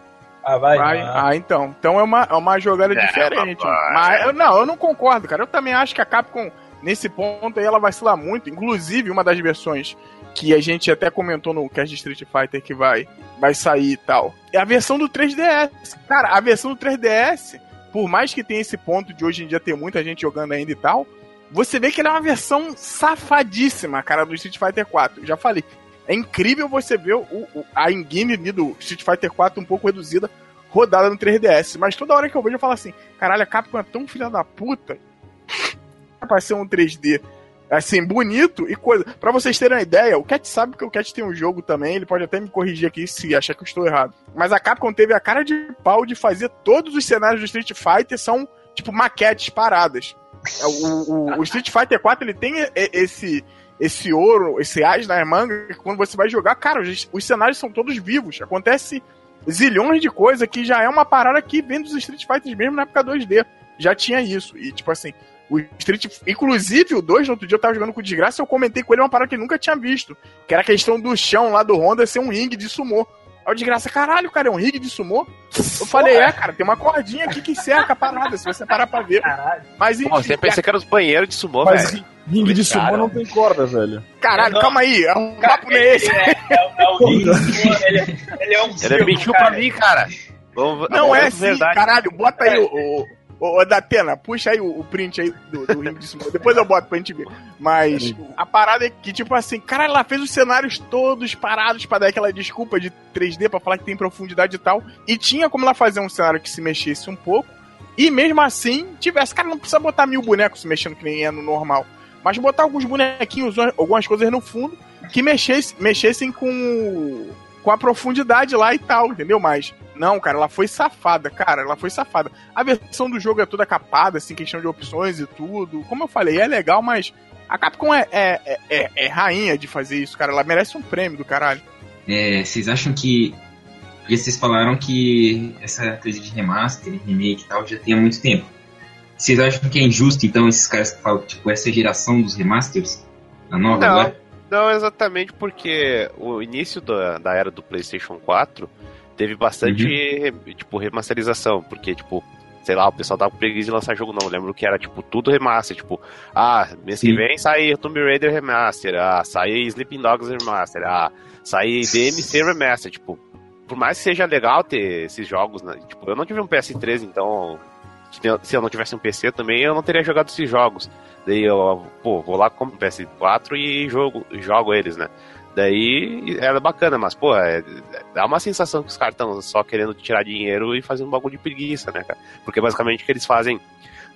Ah, vai. Vai. ah. Ah, então. Então é uma, é uma jogada É, diferente. rapaz. Mas eu, não, eu não concordo, cara. Eu também acho que a Capcom, nesse ponto aí, ela vacilar muito. Inclusive, uma das versões que a gente até comentou no cast de Street Fighter que vai, vai sair e tal. É a versão do 3DS. Cara, a versão do 3DS, por mais que tenha esse ponto de hoje em dia ter muita gente jogando ainda e tal, você vê que ele é uma versão safadíssima, cara, do Street Fighter 4. Eu já falei. É incrível você ver o, o- a engine do Street Fighter 4 um pouco reduzida, rodada no 3DS. Mas toda hora que eu vejo, eu falo assim: caralho, a Capcom é tão filha da puta pra ser um 3D assim, bonito e coisa. Pra vocês terem uma ideia, o Cat sabe que o Cat tem um jogo também, ele pode até me corrigir aqui se achar que eu estou errado. Mas a Capcom teve a cara de pau de fazer todos os cenários do Street Fighter são, tipo, maquetes paradas. É, O, o- o Street Fighter 4 ele tem esse esse ouro, esse as na manga, que quando você vai jogar, cara, os, os cenários são todos vivos. Acontece zilhões de coisas que já é uma parada que vem dos Street Fighters mesmo na época 2D. Já tinha isso. E, tipo assim, o Street. Inclusive, o 2, no outro dia eu tava jogando com desgraça, eu comentei com ele uma parada que ele nunca tinha visto. Que era a questão do chão lá do Honda ser um ringue de sumô. Aí o desgraça, caralho, cara, é um ringue de sumô? Eu falei, é, cara, tem uma cordinha aqui que cerca a parada, se você parar pra ver. Caralho. Mas enfim, Pô, você pensei que era os banheiros de sumô, Mas velho. Ringue de sumô não tem corda, velho. caralho, Não. calma aí, é um Cara, papo não é esse. ele é, é, é o Ringo, ele, é- ele é um Ele circo, mentiu pra mim, cara. Vamos, Não é assim, verdade. caralho, bota aí o. o, o, o Datena, puxa aí o, o print aí do, do ringue de sumô. Depois eu boto pra gente ver. Mas a parada é que, tipo assim, cara, ela fez os cenários todos parados pra dar aquela desculpa de 3D pra falar que tem profundidade e tal. E tinha como ela fazer um cenário que se mexesse um pouco. E mesmo assim, tivesse. Cara, não precisa botar mil bonecos se mexendo que nem é no normal. Mas botar alguns bonequinhos, algumas coisas no fundo que mexesse, mexessem com, com a profundidade lá e tal, entendeu? Mas, não, cara, ela foi safada, cara, ela foi safada. A versão do jogo é toda capada, assim, questão de opções e tudo. Como eu falei, é legal, mas a Capcom é, é, é, é- é rainha de fazer isso, cara. Ela merece um prêmio do caralho. É, vocês acham que. Porque vocês falaram que essa coisa de remaster, remake e tal já tem há muito tempo. Vocês acham que é injusto, então, esses caras que falam, tipo, essa geração dos remasters? A nova Não, agora? não exatamente porque o início da, da era do PlayStation 4 teve bastante, tipo, remasterização, porque, tipo, sei lá, o pessoal tava com preguiça de lançar jogo não. Eu lembro que era, tipo, tudo remaster, tipo, ah, mês que Sim. vem sai Tomb Raider Remaster, ah, sai Sleeping Dogs Remaster, ah, sai DMC Remaster, tipo, por mais que seja legal ter esses jogos, né? Tipo, eu não tive um PS3, então, se eu- se eu não tivesse um PC também, eu não teria jogado esses jogos. Daí eu, pô, vou lá, compro o PS4 e jogo, jogo eles, né? Daí era bacana, mas, pô, é, dá uma sensação que os caras estão só querendo tirar dinheiro e fazendo um bagulho de preguiça, né, cara? Porque basicamente o que eles fazem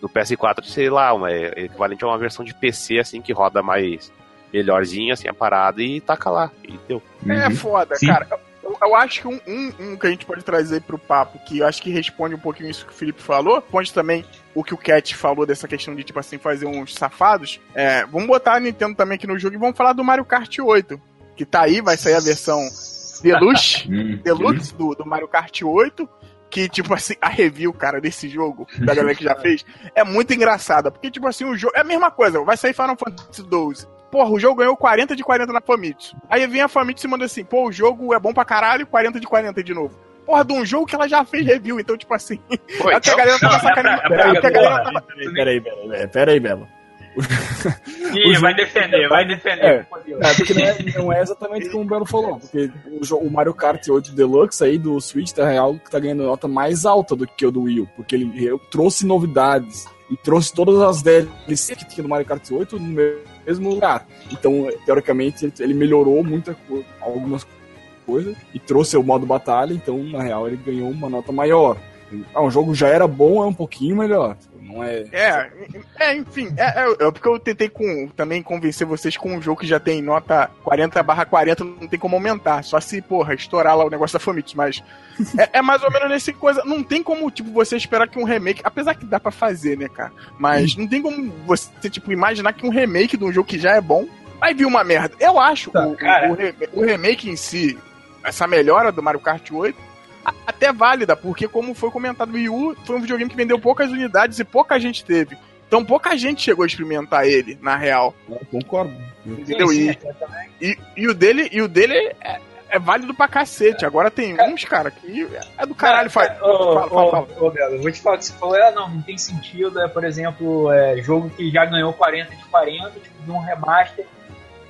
no PS4, sei lá, uma, é equivalente a uma versão de PC, assim, que roda mais melhorzinho, assim, a parada e taca lá, e deu. É Uhum. foda, Sim. cara. Eu, eu acho que um, um, um que a gente pode trazer pro papo, que eu acho que responde um pouquinho isso que o Felipe falou, responde também o que o Cat falou dessa questão de, tipo assim, fazer uns safados. É, vamos botar a Nintendo também aqui no jogo e vamos falar do Mario Kart 8, que tá aí, vai sair a versão Deluxe, Hum. Deluxe do, do Mario Kart 8. Que, tipo assim, a review, cara, desse jogo, da galera que já fez, é muito engraçada. Porque, tipo assim, o jogo. É a mesma coisa, vai sair Final Fantasy XII. Porra, o jogo ganhou 40 de 40 na Famitsu. Aí vem a Famitsu e manda assim, pô, o jogo é bom pra caralho, 40 de 40 de novo. Porra, de um jogo que ela já fez review, então, tipo assim. Pô, é o que a galera tava sacaneando. é pra- É galera tava. Peraí, peraí, peraí. Ih, vai defender, vai defender. É. Meu Deus. É, porque não é, não é exatamente como o Belo falou, porque o, o Mario Kart 8 Deluxe aí do Switch tá real que tá ganhando nota mais alta do que o do Wii U, porque ele trouxe novidades e trouxe todas as DLC que tinha no Mario Kart 8 no mesmo lugar. Então, teoricamente, ele- melhorou muita algumas coisas e trouxe o modo batalha, então, na real, ele ganhou uma nota maior. Ah, o jogo já era bom, é um pouquinho melhor. Não é. É, é, enfim, é, é, é porque eu tentei com, também convencer vocês com um jogo que já tem nota 40 barra 40, não tem como aumentar. Só se, porra, estourar lá o negócio da Famitsu, mas é, é mais ou menos nesse coisa. Não tem como, tipo, você esperar que um remake, apesar que dá pra fazer, né, cara? Mas não tem como você, tipo, imaginar que um remake de um jogo que já é bom vai vir uma merda. Eu acho Tá, o, cara. o, re- o remake em si, essa melhora do Mario Kart 8, a- até válida, porque como foi comentado, o Wii U foi um videogame que vendeu poucas unidades e pouca gente teve. Então pouca gente chegou a experimentar ele, na real. Eu concordo. Entendeu? Sim, E, sim, e, e o dele, e o dele é, é válido pra cacete. Agora tem uns, cara, que é do caralho. Faz. Cara, Fala, fala, fala. ô, ô, Belo, eu vou te falar que você falou, é, não, não tem sentido, é, por exemplo, é, jogo que já ganhou 40 de 40, tipo, de um remaster,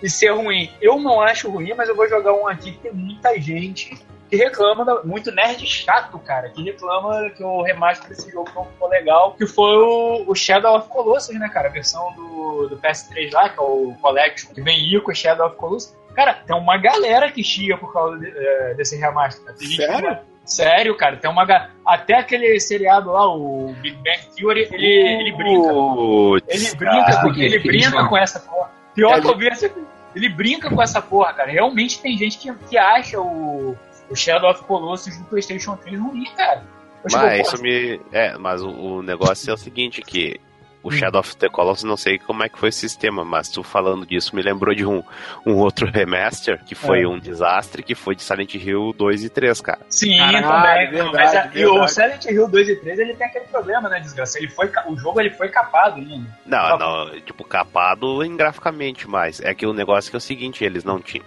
e ser ruim. Eu não acho ruim, mas eu vou jogar um aqui que tem muita gente que reclama, da- muito nerd chato, cara, que reclama que o remaster desse jogo não ficou legal, que foi o, o Shadow of Colossus, né, cara, a versão do, do PS3 lá, que é o Collection, que vem Ico e Shadow of Colossus. Cara, tem uma galera que chia por causa de- eh, desse remaster. Tem gente que Sério? Sério, cara, tem uma. ga- Até aquele seriado lá, o Big Bang Theory, ele, ele brinca. Putz, Ele brinca, com, ele brinca com essa porra. Pior É, que eu vi essa- Ele brinca com essa porra, cara. Realmente tem gente que, que acha o, o Shadow of Colossus do PlayStation 3 ruim, cara. Eu, tipo, Mas pô, isso me. É, mas o, o negócio é o seguinte, que o. Shadow of the Colossus, não sei como é que foi o sistema, mas tu falando disso me lembrou de um, um outro remaster que foi É. um desastre, que foi de Silent Hill 2 e 3, cara. Sim, Caralho, também. verdade, mas a- e o. Silent Hill 2 e 3 ele tem aquele problema, né, desgraça? Ele foi, o jogo ele foi capado ainda. Não, Tá não, tipo, capado em graficamente, mas é que o negócio que é o seguinte, eles não tinham.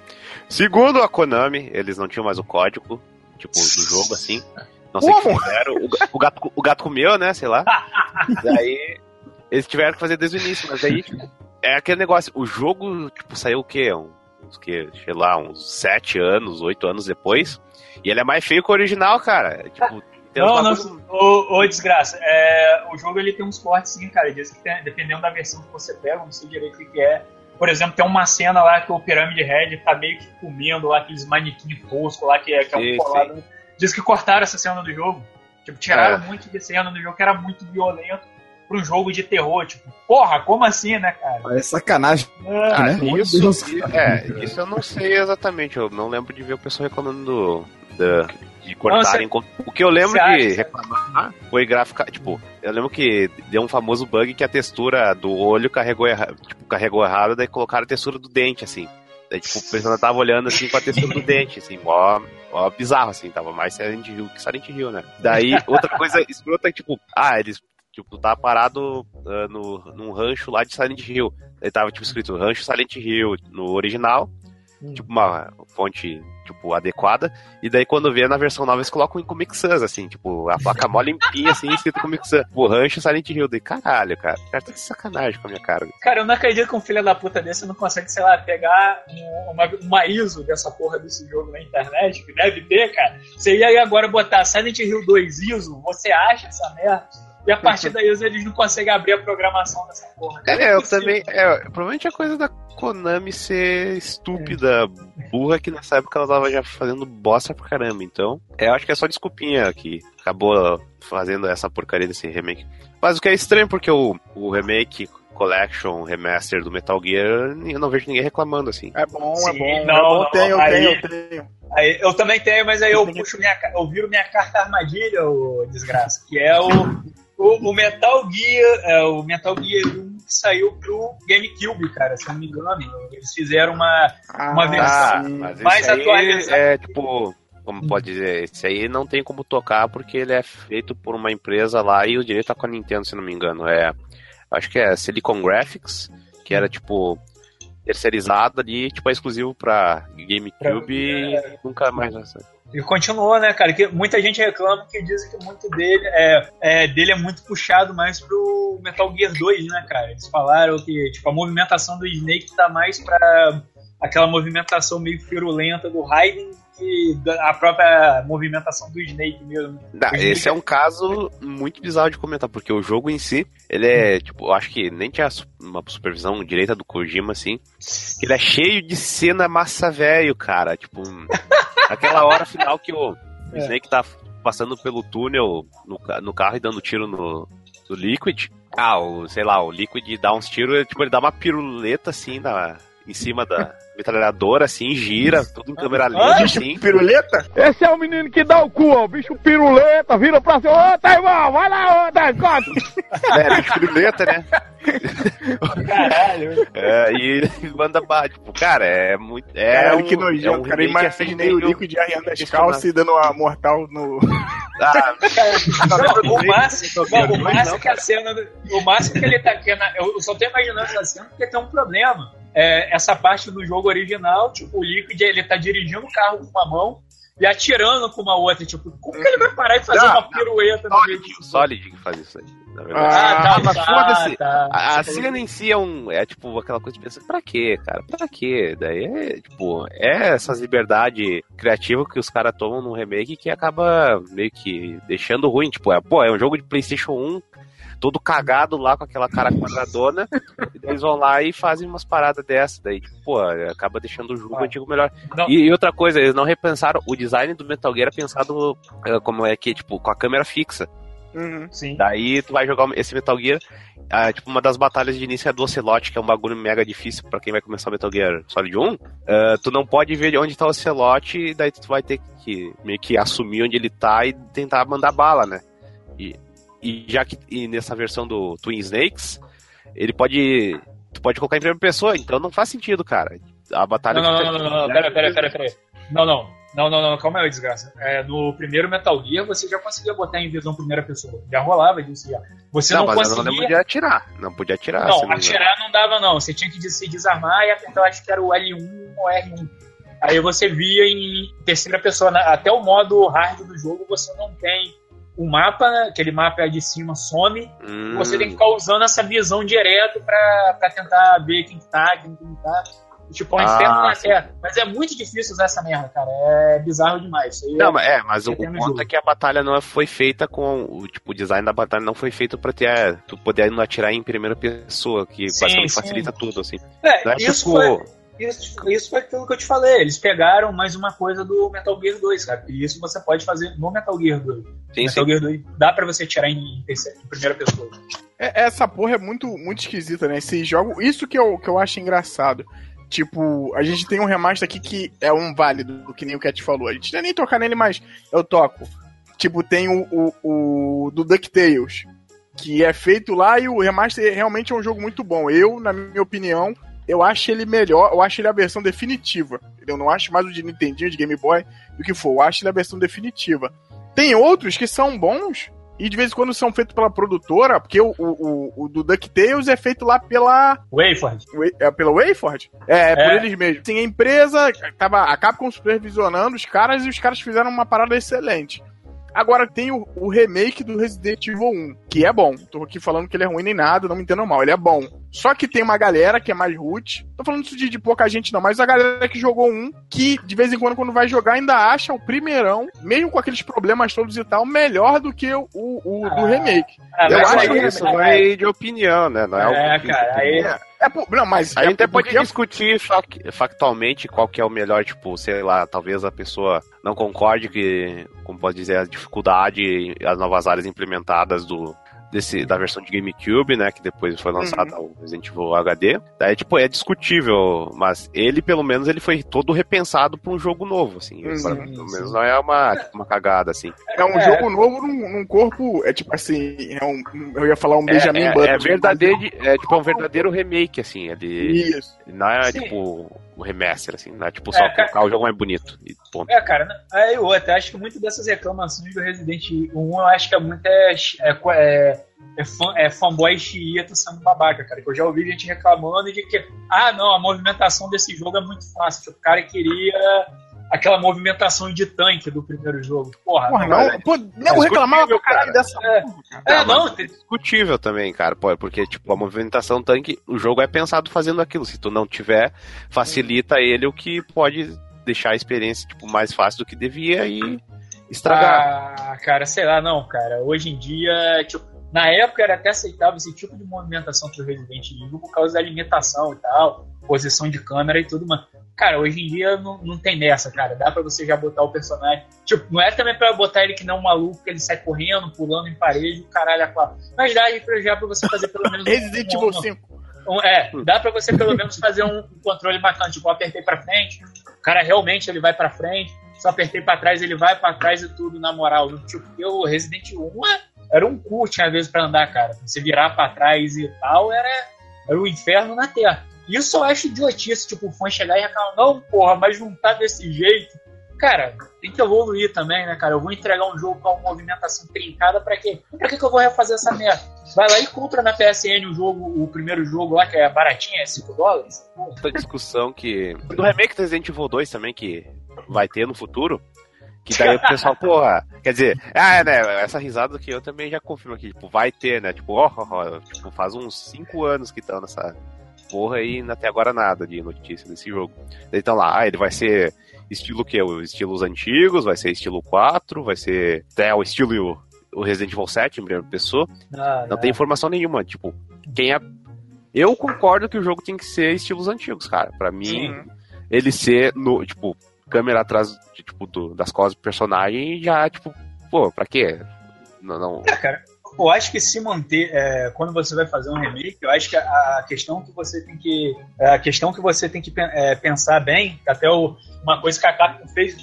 Segundo a Konami, eles não tinham mais o código, tipo, do jogo, assim. Não sei o que Como? fizeram. O, o gato, o gato comeu, né? Sei lá. Daí eles tiveram que fazer desde o início, mas aí, tipo, é aquele negócio. O jogo, tipo, saiu o quê? Uns que, sei lá, uns sete anos, oito anos depois. E ele é mais feio que o original, cara. Tipo, Não, não, ô, ô, desgraça, é, o jogo ele tem uns cortes sim, cara. Diz que tem- dependendo da versão que você pega, não sei direito o que que é. Por exemplo, tem uma cena lá que o Pirâmide Red tá meio que comendo lá aqueles manequins toscos lá que é, que é um colado. Diz que cortaram essa cena do jogo. Tipo, tiraram É. muito de cena do jogo que era muito violento um jogo de terror. Tipo, porra, como assim, né, cara? É sacanagem. É, Ah, né? Meu isso, Deus. é, isso eu não sei exatamente. Eu não lembro de ver o pessoal reclamando do, de cortarem. o que eu lembro Você de reclamar foi gráfica. Tipo, eu lembro que deu um famoso bug que a textura do olho carregou, erra, tipo, carregou errado, daí colocaram a textura do dente, assim. Daí, tipo, o personagem tava olhando assim com a textura do dente, assim, mó, mó bizarro, assim, tava mais Silent Hill que Silent Hill, né? Daí, outra coisa escrota é tipo, ah, eles, tipo, tava parado ah, no, num rancho lá de Silent Hill. Aí tava, tipo, escrito Rancho Silent Hill no original tipo, uma fonte, tipo, adequada. E daí quando vê na versão nova, eles colocam em Comic Sans, assim, tipo, a placa mó limpinha, assim, escrito Comic Sans. O Rancho Silent Hill. Daí, caralho, cara, o cara tá de sacanagem com a minha cara. Cara, eu não acredito que um filho da puta desse não consegue, sei lá, pegar uma, uma ISO dessa porra desse jogo na internet, que deve ter, cara. Você ia agora botar Silent Hill 2 ISO, você acha essa merda? E a partir daí eles não conseguem abrir a programação dessa porra. É, é eu também. É, provavelmente a coisa da Konami ser estúpida, burra, que nessa época ela tava já fazendo bosta pra caramba. Então, eu acho que é só desculpinha que acabou fazendo essa porcaria desse remake. Mas o que é estranho, porque o, o remake Collection, Remaster do Metal Gear, eu não vejo ninguém reclamando assim. É bom, Sim, é bom. não, é bom. não, tenho, eu aí- tenho, eu tenho. Aí, eu também tenho, mas aí eu puxo minha, eu viro minha carta armadilha, ô desgraça, que é o, o, o Metal Gear, é, o Metal Gear 1 que saiu pro GameCube, cara, se eu não me engano. Eles fizeram uma, uma Ah, versão sim. mas mais atualizada. é tipo. Como pode dizer, esse aí não tem como tocar porque ele é feito por uma empresa lá e o direito tá com a Nintendo, se não me engano. É, acho que é Silicon Graphics, que era tipo terceirizado ali, tipo é exclusivo pra GameCube e nunca mais. E continuou, né, cara? Que muita gente reclama que dizem que muito dele é, é, dele é muito puxado mais pro Metal Gear 2, né, cara? Eles falaram que tipo, a movimentação do Snake tá mais pra aquela movimentação meio firulenta do Raiden que da- a própria movimentação do Snake mesmo. Não, O Snake esse é um caso muito bizarro de comentar, porque o jogo em si, ele é, tipo, eu acho que nem tinha uma supervisão direita do Kojima, assim. Ele é cheio de cena massa velho, cara. Tipo, aquela hora final que o É. Snake tá passando pelo túnel no, no carro e dando tiro no, no Liquid. Ah, o, sei lá, o Liquid dá uns tiros, tipo, ele dá uma piruleta assim na, em cima da metralhadora, assim, gira, tudo em câmera lenta, assim. Piruleta? Esse é o menino que dá o cu, ó. O bicho piruleta, vira pra cima. Ô, tá irmão, vai lá, ô, tá, corta. É, de piruleta, né? Caralho. É, e ele manda ba- tipo, cara, é muito. É Caralho, um, que nojento, é um cara. remake, assim, Imaginei o meio- Liquid arriando as calças e dando uma mortal no. Ah, Não, o máximo, não, o máximo que a cena. O máximo que ele tá aqui. na- Eu só tô imaginando essa cena porque tem um problema. É, essa parte do jogo original, tipo, o Liquid ele tá dirigindo o carro com uma mão e atirando com uma outra. Tipo, como que ele vai parar e fazer Não, uma pirueta no meio Solid, disso? Solid que faz isso aí, na verdade. Ah, mas foda-se. tá. A, a cena em si é um. É tipo aquela coisa de pensar, pra quê, cara? Pra quê? Daí é, tipo, é essas liberdades criativas que os caras tomam no remake que acaba meio que deixando ruim. Tipo, é, pô, é um jogo de PlayStation 1, todo cagado lá com aquela cara quadradona, e daí eles vão lá e fazem umas paradas dessas. Daí, tipo, pô, acaba deixando o jogo Ah. antigo melhor. E, e outra coisa, eles não repensaram o design do Metal Gear é pensado eh, como é que, tipo, com a câmera fixa. Uhum. Sim. Daí tu vai jogar esse Metal Gear. ah, tipo, uma das batalhas de início é do Ocelot, que é um bagulho mega difícil pra quem vai começar o Metal Gear Solid 1. Ah, tu não pode ver onde tá o Ocelot, e daí tu vai ter que meio que assumir onde ele tá e tentar mandar bala, né? E, e já que e nessa versão do Twin Snakes, ele pode. Tu pode colocar em primeira pessoa, então não faz sentido, cara. A batalha Não, não, não, não, não, não, pera, pera, pera, pera. Não, não. Não, não, não, calma aí, desgraça. É, no primeiro Metal Gear você já conseguia botar em visão primeira pessoa. Já rolava disso já. Você não, não, mas conseguia. não podia atirar. Não podia atirar. Não, atirar não dava, não. Você tinha que se desarmar e apertar, acho que era o L1 ou R1. Aí você via em terceira pessoa. na- Até o modo hard do jogo você não tem o mapa, aquele mapa de cima some. Hum, Você tem que ficar usando essa visão direto pra, pra tentar ver quem tá, quem não tá. Tipo, é um Ah, inferno na. Terra. Mas é muito difícil usar essa merda, cara. É bizarro demais. Isso aí Não, é- mas é, mas o, ponto jogo. é que a batalha não foi feita com. O tipo, o design da batalha não foi feito pra ter. é, tu poder não atirar em primeira pessoa, que Sim, basicamente sim. facilita tudo, assim. É, Não é isso, tipo. foi, isso, isso foi aquilo que eu te falei. Eles pegaram mais uma coisa do Metal Gear 2, cara. E isso você pode fazer no Metal Gear 2. Sim, Metal sim. Gear 2 dá pra você tirar em, terceira- em primeira pessoa. É- Essa porra é muito, muito esquisita, né? Esses jogos. Isso que eu, que eu acho engraçado. Tipo, a gente tem um remaster aqui que é um válido, que nem o Cat falou. A gente não ia nem tocar nele, mas eu toco. Tipo, tem o, o, o do DuckTales, que é feito lá e o remaster realmente é um jogo muito bom. Eu, na minha opinião, eu acho ele melhor, eu acho ele a versão definitiva. Eu não acho mais o de Nintendinho, de Game Boy, do que for. Eu acho ele a versão definitiva. Tem outros que são bons, e de vez em quando são feitos pela produtora, porque o, o, o, do DuckTales é feito lá pela. Wayford. Wa- É pela Wayford? É, é por É. eles mesmos. Sim, a empresa tava a Capcom supervisionando os caras e os caras fizeram uma parada excelente. Agora tem o, o remake do Resident Evil 1, que é bom. Tô aqui falando que ele é ruim nem nada, não me entendam mal, ele é bom. Só que tem uma galera que é mais root. Tô falando isso de, de pouca gente não, mas a galera que jogou um, que de vez em quando, quando vai jogar, ainda acha o primeirão, mesmo com aqueles problemas todos e tal, melhor do que o, o, o do Ah. remake. Ah, Eu acho que isso aí- vai de opinião, né? Não é, É, cara, aí- É, é não, mas A é gente até porque- pode discutir fac- factualmente qual que é o melhor, tipo, sei lá, talvez a pessoa não concorde que, como pode dizer, a dificuldade e as novas áreas implementadas do desse, da versão de GameCube, né, que depois foi lançada o Resident Evil HD. Daí, tipo, é discutível, mas ele, pelo menos, ele foi todo repensado para um jogo novo, assim. Uhum. Pra- pelo menos não é uma, tipo, uma cagada, assim. É um É. jogo novo num, num corpo. É tipo assim. É um, eu ia falar um Benjamin é, Button. é verdadeiro, é tipo é um verdadeiro remake, assim. Ele Isso. não é Sim. tipo o remaster, assim, não é tipo só É, cara. colocar o jogo mais bonito. E ponto. É, cara, né? aí outra, acho que muito dessas reclamações do Resident Evil 1, eu acho que é muito é, é, é, é, fã, é fanboy xiita sendo babaca, cara. Que eu já ouvi gente reclamando de que, ah, não, a movimentação desse jogo é muito fácil. Tipo, o cara queria aquela movimentação de tanque do primeiro jogo. Porra, Porra, não, não. Pô, não, reclamava pra caralho dessa. É. É, não, tem- discutível também, cara, pô, porque tipo a movimentação tanque, o jogo é pensado fazendo aquilo. Se tu não tiver, facilita ele o que pode deixar a experiência tipo mais fácil do que devia e estragar. Ah, cara, sei lá, não, cara. Hoje em dia, tipo, na época era até aceitável esse tipo de movimentação pro Resident Evil por causa da limitação e tal, posição de câmera e tudo, mas, cara, hoje em dia não, não tem dessa, cara. Dá pra você já botar o personagem. Tipo, não é também pra botar ele que não um maluco, que ele sai correndo, pulando em parede, o caralho, a quatro. Mas dá já pra você fazer pelo menos. um- Resident um- Evil um- 5. um- é, dá pra você pelo menos fazer um controle bacana. Tipo, eu apertei pra frente, o cara realmente ele vai pra frente. Se eu apertei pra trás, ele vai pra trás e tudo, na moral. Tipo, eu, Resident Evil 1 é- era um cu, tinha vezes pra andar, cara. Você virar pra trás e tal, era, era o inferno na Terra. Isso eu acho idiotice, tipo, o fã chegar e reclamar, não, porra, mas não tá desse jeito. Cara, tem que evoluir também, né, cara? Eu vou entregar um jogo com uma movimentação trincada pra quê? Pra que, que eu vou refazer essa merda? Vai lá e compra na PSN o jogo, o primeiro jogo lá, que é baratinho, é 5 dólares. Essa discussão que. Do remake do Resident Evil 2 também, que vai ter no futuro. Que daí o pessoal, porra, quer dizer, ah, né, essa risada que eu também já confirmo aqui, tipo, vai ter, né, tipo, ó, ó, ó, tipo, faz uns 5 anos que estão nessa porra e até agora nada de notícia desse jogo. Daí estão lá, ah, ele vai ser estilo? Os estilos antigos, vai ser estilo 4, vai ser até o estilo o Resident Evil 7 em primeira pessoa. Ah, Não tem informação nenhuma, tipo, quem é. Eu concordo que o jogo tem que ser estilos antigos, cara. Pra mim, Sim. ele ser no, tipo, câmera atrás de, tipo, do- das costas do personagem já, tipo, pô, pra quê? Não, não. É, cara, eu acho que se manter, é, quando você vai fazer um remake, eu acho que a, a questão que você tem que, a questão que você tem que é, pensar bem, até o- uma coisa que a Capcom fez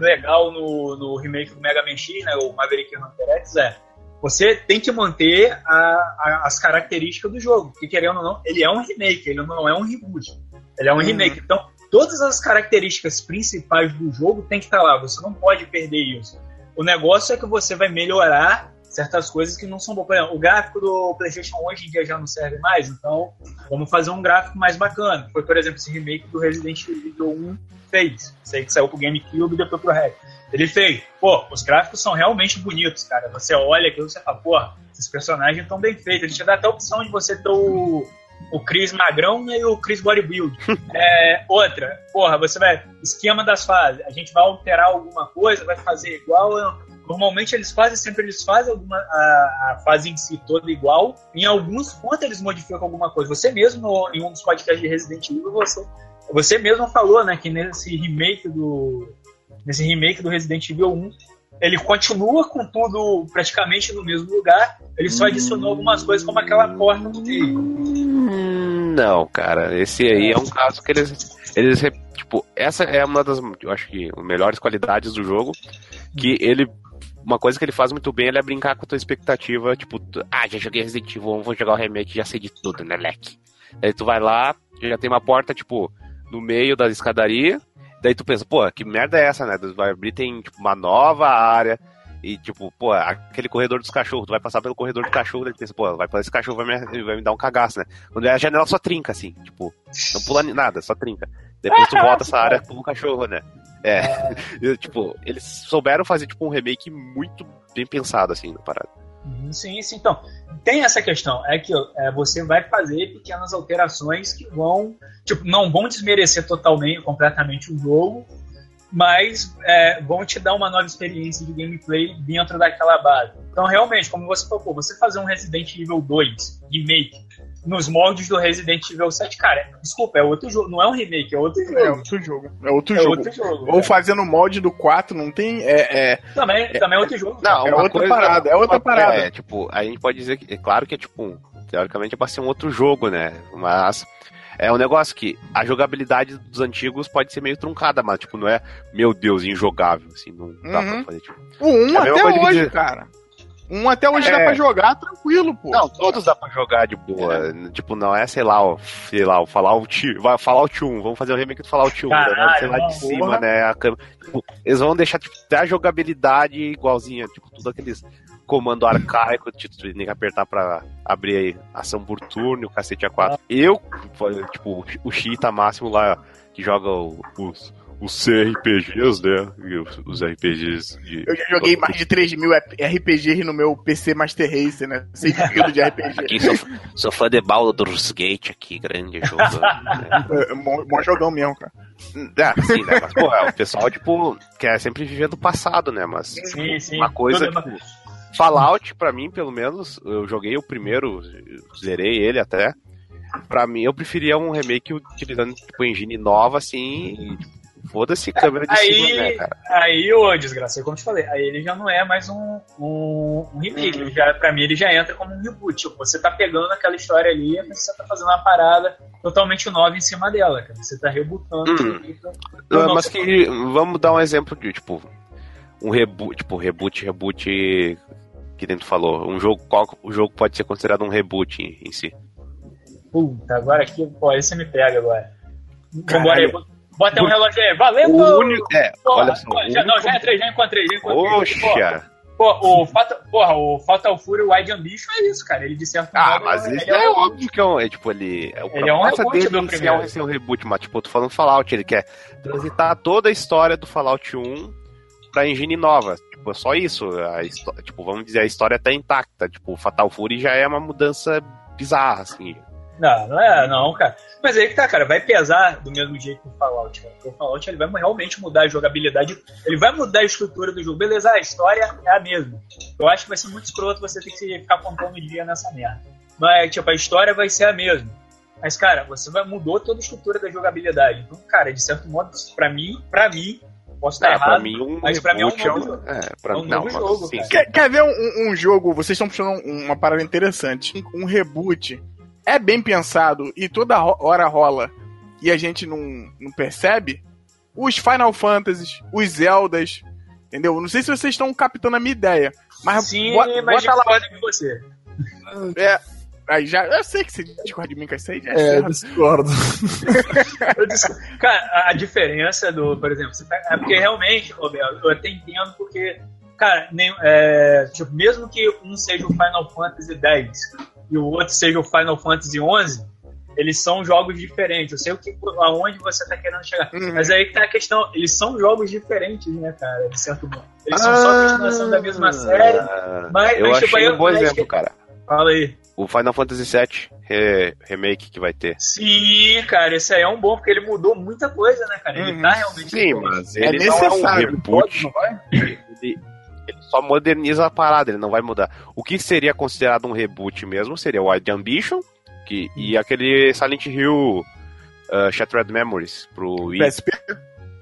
legal no, no remake do Mega Man X, né, o Maverick Hunter X, é você tem que manter a- a- as características do jogo, porque querendo ou não, ele é um remake, ele não é um reboot, ele é um Uhum. remake, então todas as características principais do jogo tem que estar lá, você não pode perder isso. O negócio é que você vai melhorar certas coisas que não são boas. Por exemplo, o gráfico do PlayStation hoje em dia já não serve mais, então vamos fazer um gráfico mais bacana. Foi, por exemplo, esse remake do Resident Evil 1 fez. Sei que saiu pro GameCube e depois pro Red. Ele fez. Pô, os gráficos são realmente bonitos, cara. Você olha aquilo e você fala, pô, esses personagens estão bem feitos. Ele te dá até a opção de você ter o, o Chris Magrão né, e o Chris Bodybuild. É, outra, porra, você vai. Esquema das fases. A gente vai alterar alguma coisa, vai fazer igual. Normalmente eles fazem, sempre eles fazem alguma, a, a fase em si toda igual. Em alguns pontos eles modificam alguma coisa. Você mesmo, no- em um dos podcasts de Resident Evil, você, você mesmo falou, né, que nesse remake do. Nesse remake do Resident Evil 1, ele continua com tudo praticamente no mesmo lugar. Ele só adicionou algumas coisas, como aquela porta no meio. Hum, Não, cara, esse aí é um caso que eles. Eles, tipo, essa é uma das, eu acho que, melhores qualidades do jogo. Que ele. Uma coisa que ele faz muito bem é brincar com a tua expectativa, tipo, ah, já joguei Resident Evil 1, vou jogar o remake, já sei de tudo, né, leque? Aí tu vai lá, já tem uma porta, tipo, no meio da escadaria, daí tu pensa, pô, que merda é essa, né? Vai abrir, tem tipo, uma nova área, E tipo, pô, aquele corredor dos cachorros, tu vai passar pelo corredor do cachorro, daí pensa, pô, vai, esse cachorro vai me, vai me dar um cagaço, né? Quando é a janela só trinca, assim, tipo, não pula nada, só trinca. Depois tu volta essa área com o cachorro, né? É, tipo, eles souberam fazer tipo um remake muito bem pensado, assim, no parado. Uhum, Sim, sim. Então, tem essa questão. É que é, você vai fazer pequenas alterações que vão. Tipo, não vão desmerecer totalmente, completamente o jogo, mas é, vão te dar uma nova experiência de gameplay dentro daquela base. Então, realmente, como você falou, você fazer um Resident Evil 2 remake nos moldes do Resident Evil 7, cara, desculpa, é outro jogo, não é um remake, é outro jogo. É outro jogo. É outro É jogo. outro jogo. Ou cara. fazendo o molde do 4, não tem. É, é, Também, também é outro jogo. Não, É uma outra coisa- parada, é outra parada. É, tipo, a gente pode dizer que, é claro que é tipo, um- teoricamente é pra ser um outro jogo, né? Mas é um negócio que a jogabilidade dos antigos pode ser meio truncada, mas tipo, não é, meu Deus, injogável, assim, não dá Uhum. pra fazer, tipo. o 1 É a mesma até hoje, dizer- cara. Um até hoje É. dá pra jogar tranquilo, pô. Não, todos dá pra jogar de boa. Tipo, não é, sei lá, o, sei lá, o Fallout, vai Fallout 1, vamos fazer o remake do Fallout 1, Caralho, né? sei lá de cima, porra. né? A câmera, tipo, eles vão deixar tipo, até a jogabilidade igualzinha, tipo, tudo aqueles comando arcaico, tipo, tem que apertar pra abrir aí ação por turno, e o cacete A4. Eu, tipo, o Chita máximo lá, que joga o- os, os CRPGs, né? Os, RPGs de. Eu já joguei mais de 3 mil RPGs no meu PC Master Racer, né? 6 mil de RPG. Aqui sou, sou fã de Baldur's Gate aqui, grande jogo. né? É, bom, bom jogão mesmo, cara. É, sim, né? Mas, porra, o pessoal, tipo, quer sempre viver do passado, né? Mas Sim, sim. uma coisa, tipo, Fallout, pra mim, pelo menos, eu joguei o primeiro, zerei ele até. Pra mim, eu preferia um remake utilizando, tipo, engine nova, assim, e, tipo, foda-se câmera de Aí- cima, né, cara? Aí, ô desgraça, como eu te falei, aí ele já não é mais um, um, um remake. Ele já, pra mim, ele já entra como um reboot. Tipo, você tá pegando aquela história ali, mas você tá fazendo uma parada totalmente nova em cima dela, cara. Você tá rebutando. Hum. Então, Não, mas que, vamos dar um exemplo de, tipo, um reboot, tipo, reboot, reboot, que dentro falou, um jogo, qual o jogo pode ser considerado um reboot em, em si? Puta, agora aqui, pô, aí você me pega agora. Vambora aí, bota um relógio aí. Valeu! O único, é, Porra, olha só, já, não, único- já entrei, já encontrei, já encontrei. Pô, Poxa, pô, o Fatal, porra, o Fatal Fury Wide Ambition é isso, cara. Ele de certo ah, modo, mas ele isso é é óbvio que é um, é tipo, ele, é o Ele é um reboot dele do é ser um reboot, mas tipo, eu tô falando Fallout, ele quer transitar toda a história do Fallout 1 pra engine nova, tipo, é só isso, tipo, vamos dizer, a história tá intacta, tipo, o Fatal Fury já é uma mudança bizarra, assim, Não, não é, não, cara. Mas aí que tá, cara, vai pesar do mesmo jeito que o Fallout, cara. Porque o Fallout ele vai realmente mudar a jogabilidade, ele vai mudar a estrutura do jogo. Beleza, a história é a mesma. Eu acho que vai ser muito escroto você ter que ficar contando dia nessa merda. Mas, tipo, a história vai ser a mesma. Mas, cara, você vai, mudou toda a estrutura da jogabilidade. Então, cara, de certo modo, pra mim, pra mim, posso estar É, errado, pra mim um mas pra mim é um reboot novo jogo. É, pra É um mim, não, jogo. Quer, quer ver um, um jogo? Vocês estão puxando uma parada interessante. Um reboot é bem pensado e toda hora rola e a gente não, não percebe. Os Final Fantasies, os Zeldas, entendeu? Não sei se vocês estão captando a minha ideia, mas Sim, bota, mas bota lá. discordo de você. É, aí já, eu sei que você discorda de mim com isso aí, já É, é, discordo. Eu disse- Cara, a diferença do, por exemplo, você pega- é porque realmente, Roberto, eu até entendo porque, cara, nem, é, tipo, mesmo que um seja o Final Fantasy X e o outro seja o Final Fantasy XI, eles são jogos diferentes. Eu sei o que, aonde você tá querendo chegar. Uhum. Mas aí que tá a questão, eles são jogos diferentes, né, cara, de certo modo. Eles são só continuação da mesma série. Ah, Mas- eu mas, tipo, achei aí um bom exemplo, cara. Fala aí. O Final Fantasy VII re- Remake que vai ter. Sim, cara, esse aí é um bom, porque ele mudou muita coisa, né, cara? Ele Uhum. tá realmente. Sim, mas É ele não é um necessário. reboot. Não vai? Ele só moderniza a parada, ele não vai mudar. O que seria considerado um reboot mesmo seria o Wild Ambition que, e aquele Silent Hill uh, Shattered Memories pro Wii. PSP.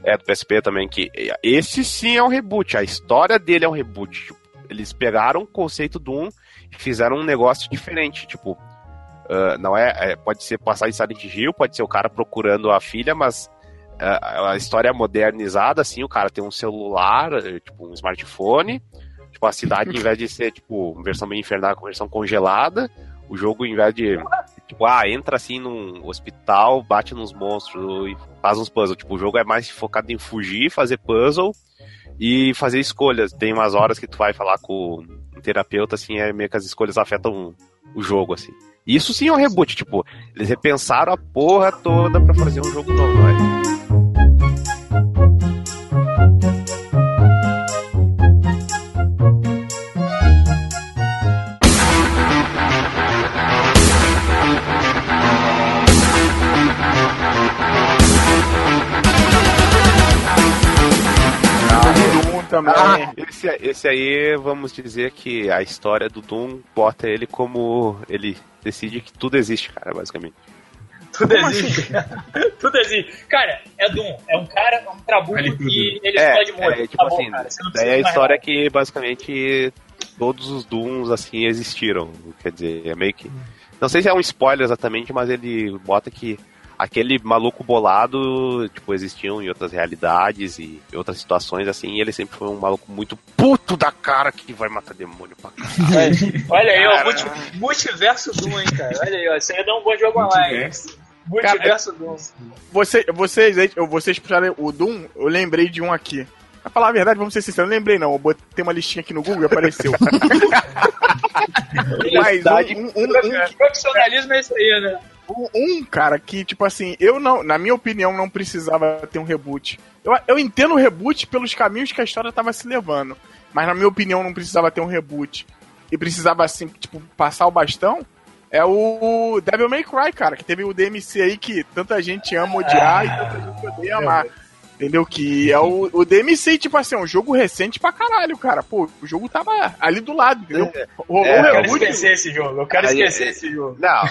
É, do PSP também, que esse sim é um reboot, a história dele é um reboot. Tipo, eles pegaram o conceito do 1 e fizeram um negócio diferente, tipo, ah, não é, é, pode ser passar em Silent Hill, pode ser o cara procurando a filha, mas ah, a história é modernizada, assim, o cara tem um celular, eh, tipo, um smartphone, tipo, a cidade, em vez de ser, tipo, versão bem infernal, versão congelada, o jogo, em vez de, tipo, ah, entra, assim, num hospital, bate nos monstros e faz uns puzzles, tipo, o jogo é mais focado em fugir, fazer puzzle, e fazer escolhas. Tem umas horas que tu vai falar com um terapeuta, assim, é meio que as escolhas afetam o jogo, assim. Isso sim é um reboot, tipo, eles repensaram a porra toda pra fazer um jogo novo, vai. Também. Ah, esse, esse aí, vamos dizer que a história do Doom bota ele como. Ele decide que tudo existe, cara, basicamente. Tudo Como existe. Tudo existe. Cara, é Doom. É um cara, é um trabuco tudo. que ele É, explode muito. é, tipo Tá bom, assim, cara. Você não daí precisa a história é que basicamente todos os Dooms assim existiram. Quer dizer, é meio que. Não sei se é um spoiler exatamente, mas ele bota que aquele maluco bolado, tipo, existiam em outras realidades e outras situações assim, e ele sempre foi um maluco muito puto da cara que vai matar demônio pra caralho. Olha aí, ó, multi, multiverso Doom, hein, cara. Olha aí, ó. Isso aí dá um bom jogo online. Multiverso. Multiverso Doom. Você, vocês, vocês puxaram o Doom, eu lembrei de um aqui. Pra falar a verdade, vamos ser sinceros, eu não lembrei não. Eu botei uma listinha aqui no Google e apareceu. Mas um, um, um, um, Profissionalismo é isso aí, né? um- um, cara, que, tipo assim, eu não, na minha opinião, não precisava ter um reboot. Eu, eu entendo o reboot pelos caminhos que a história tava se levando. Mas na minha opinião, não precisava ter um reboot. E precisava, assim, tipo, passar o bastão. É o Devil May Cry, cara, que teve o DMC aí que tanta gente ama odiar e tanta gente odeia amar. Entendeu? Que é o, o DMC, tipo assim, é um jogo recente pra caralho, cara. Pô, o jogo tava ali do lado, entendeu? Rolou É, um Eu quero reboot. esquecer esse jogo. Eu quero Aí, esquecer é- esse jogo. Não,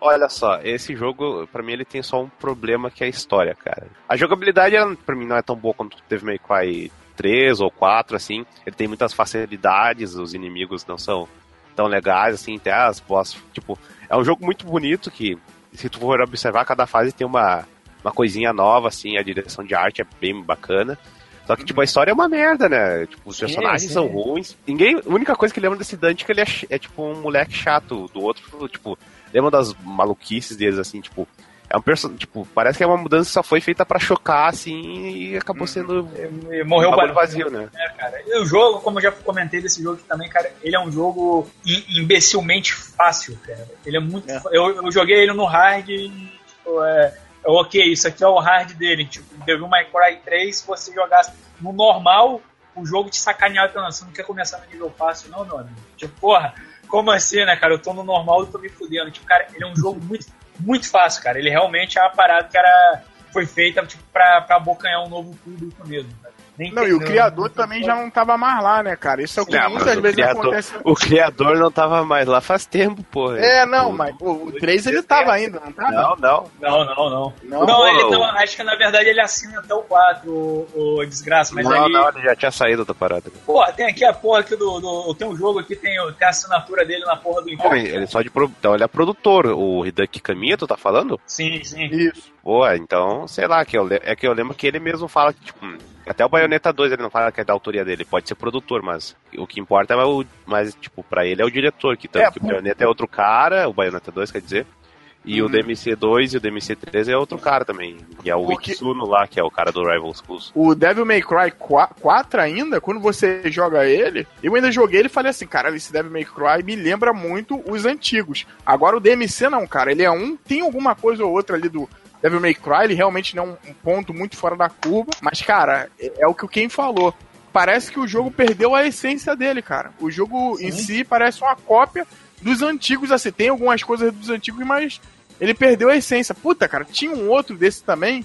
olha só, esse jogo, pra mim, ele tem só um problema que é a história, cara. A jogabilidade, ela, pra mim, não é tão boa quanto teve May Cry 3 ou 4, assim. Ele tem muitas facilidades, os inimigos não são tão legais, assim, até as boss, tipo... É um jogo muito bonito que, se tu for observar, cada fase tem uma, uma coisinha nova, assim, a direção de arte é bem bacana. Só que, tipo, a história é uma merda, né? Tipo, os personagens sim. são ruins. Ninguém. A única coisa que lembra desse Dante é que ele é, é, tipo um moleque chato. Do outro, tipo, lembra das maluquices deles, assim, tipo. É um personagem. Tipo, parece que é uma mudança que só foi feita pra chocar, assim, e acabou sendo. E Morreu um o bagulho vazio. né? É, cara. E o jogo, como eu já comentei desse jogo aqui também, cara, ele é um jogo im- imbecilmente fácil, cara. Ele é muito. É. Eu, eu joguei ele no hard e, tipo, é, é ok, isso aqui é o hard dele. Tipo, Devil May Cry 3, se você jogasse no normal, o jogo te sacaneava pelo você não quer começar no nível fácil, não, não, amigo. Tipo, porra, como assim, né, cara? Eu tô no normal e tô me fudendo. Tipo, cara, ele é um jogo muito, muito fácil, cara. Ele realmente é uma parada que era, foi feita, tipo, pra, pra abocanhar um novo público mesmo. Nem Não, e o criador também já não tava mais lá, né, cara? Isso é o que Não, muitas o vezes criador- acontece. O criador não tava mais lá faz tempo, porra. É, não, mas pô, o 3 ele tava ainda, não tava? Não, não. Não, não, não. Não, Não, ele pô. não, acho que na verdade ele assina até o 4, o, o desgraça, mas não, aí. não, ele já tinha saído da parada. Porra, tem aqui a porra aqui do. do tem um jogo aqui, tem, tem a assinatura dele na porra do Pô, encontro. ele só de pro... Então ele é produtor. O Hideki Kamiya, tu tá falando? Sim, sim. Isso. Pô, então, sei lá, que eu le- é que eu lembro que ele mesmo fala que, tipo, até o Bayonetta 2 ele não fala que é da autoria dele, pode ser produtor, mas o que importa é o. Mas, tipo, pra ele é o diretor, que tanto É, que o. Bayonetta é outro cara, o Bayonetta 2 quer dizer. E Uhum. o DMC2 e o DMC3 é outro cara também, que é o Porque- Itsuno lá, que é o cara do Rival Schools. O Devil May Cry 4 ainda, quando você joga ele, eu ainda joguei ele e falei assim, cara, esse Devil May Cry me lembra muito os antigos. Agora o DMC não, cara, ele é um, tem alguma coisa ou outra ali do Devil May Cry, ele realmente não é um, ponto muito fora da curva, mas cara, é, é o que o Ken falou. Parece que o jogo perdeu a essência dele, cara. O jogo em si parece uma cópia dos antigos, assim, tem algumas coisas dos antigos, mas ele perdeu a essência. Puta, cara, tinha um outro desse também,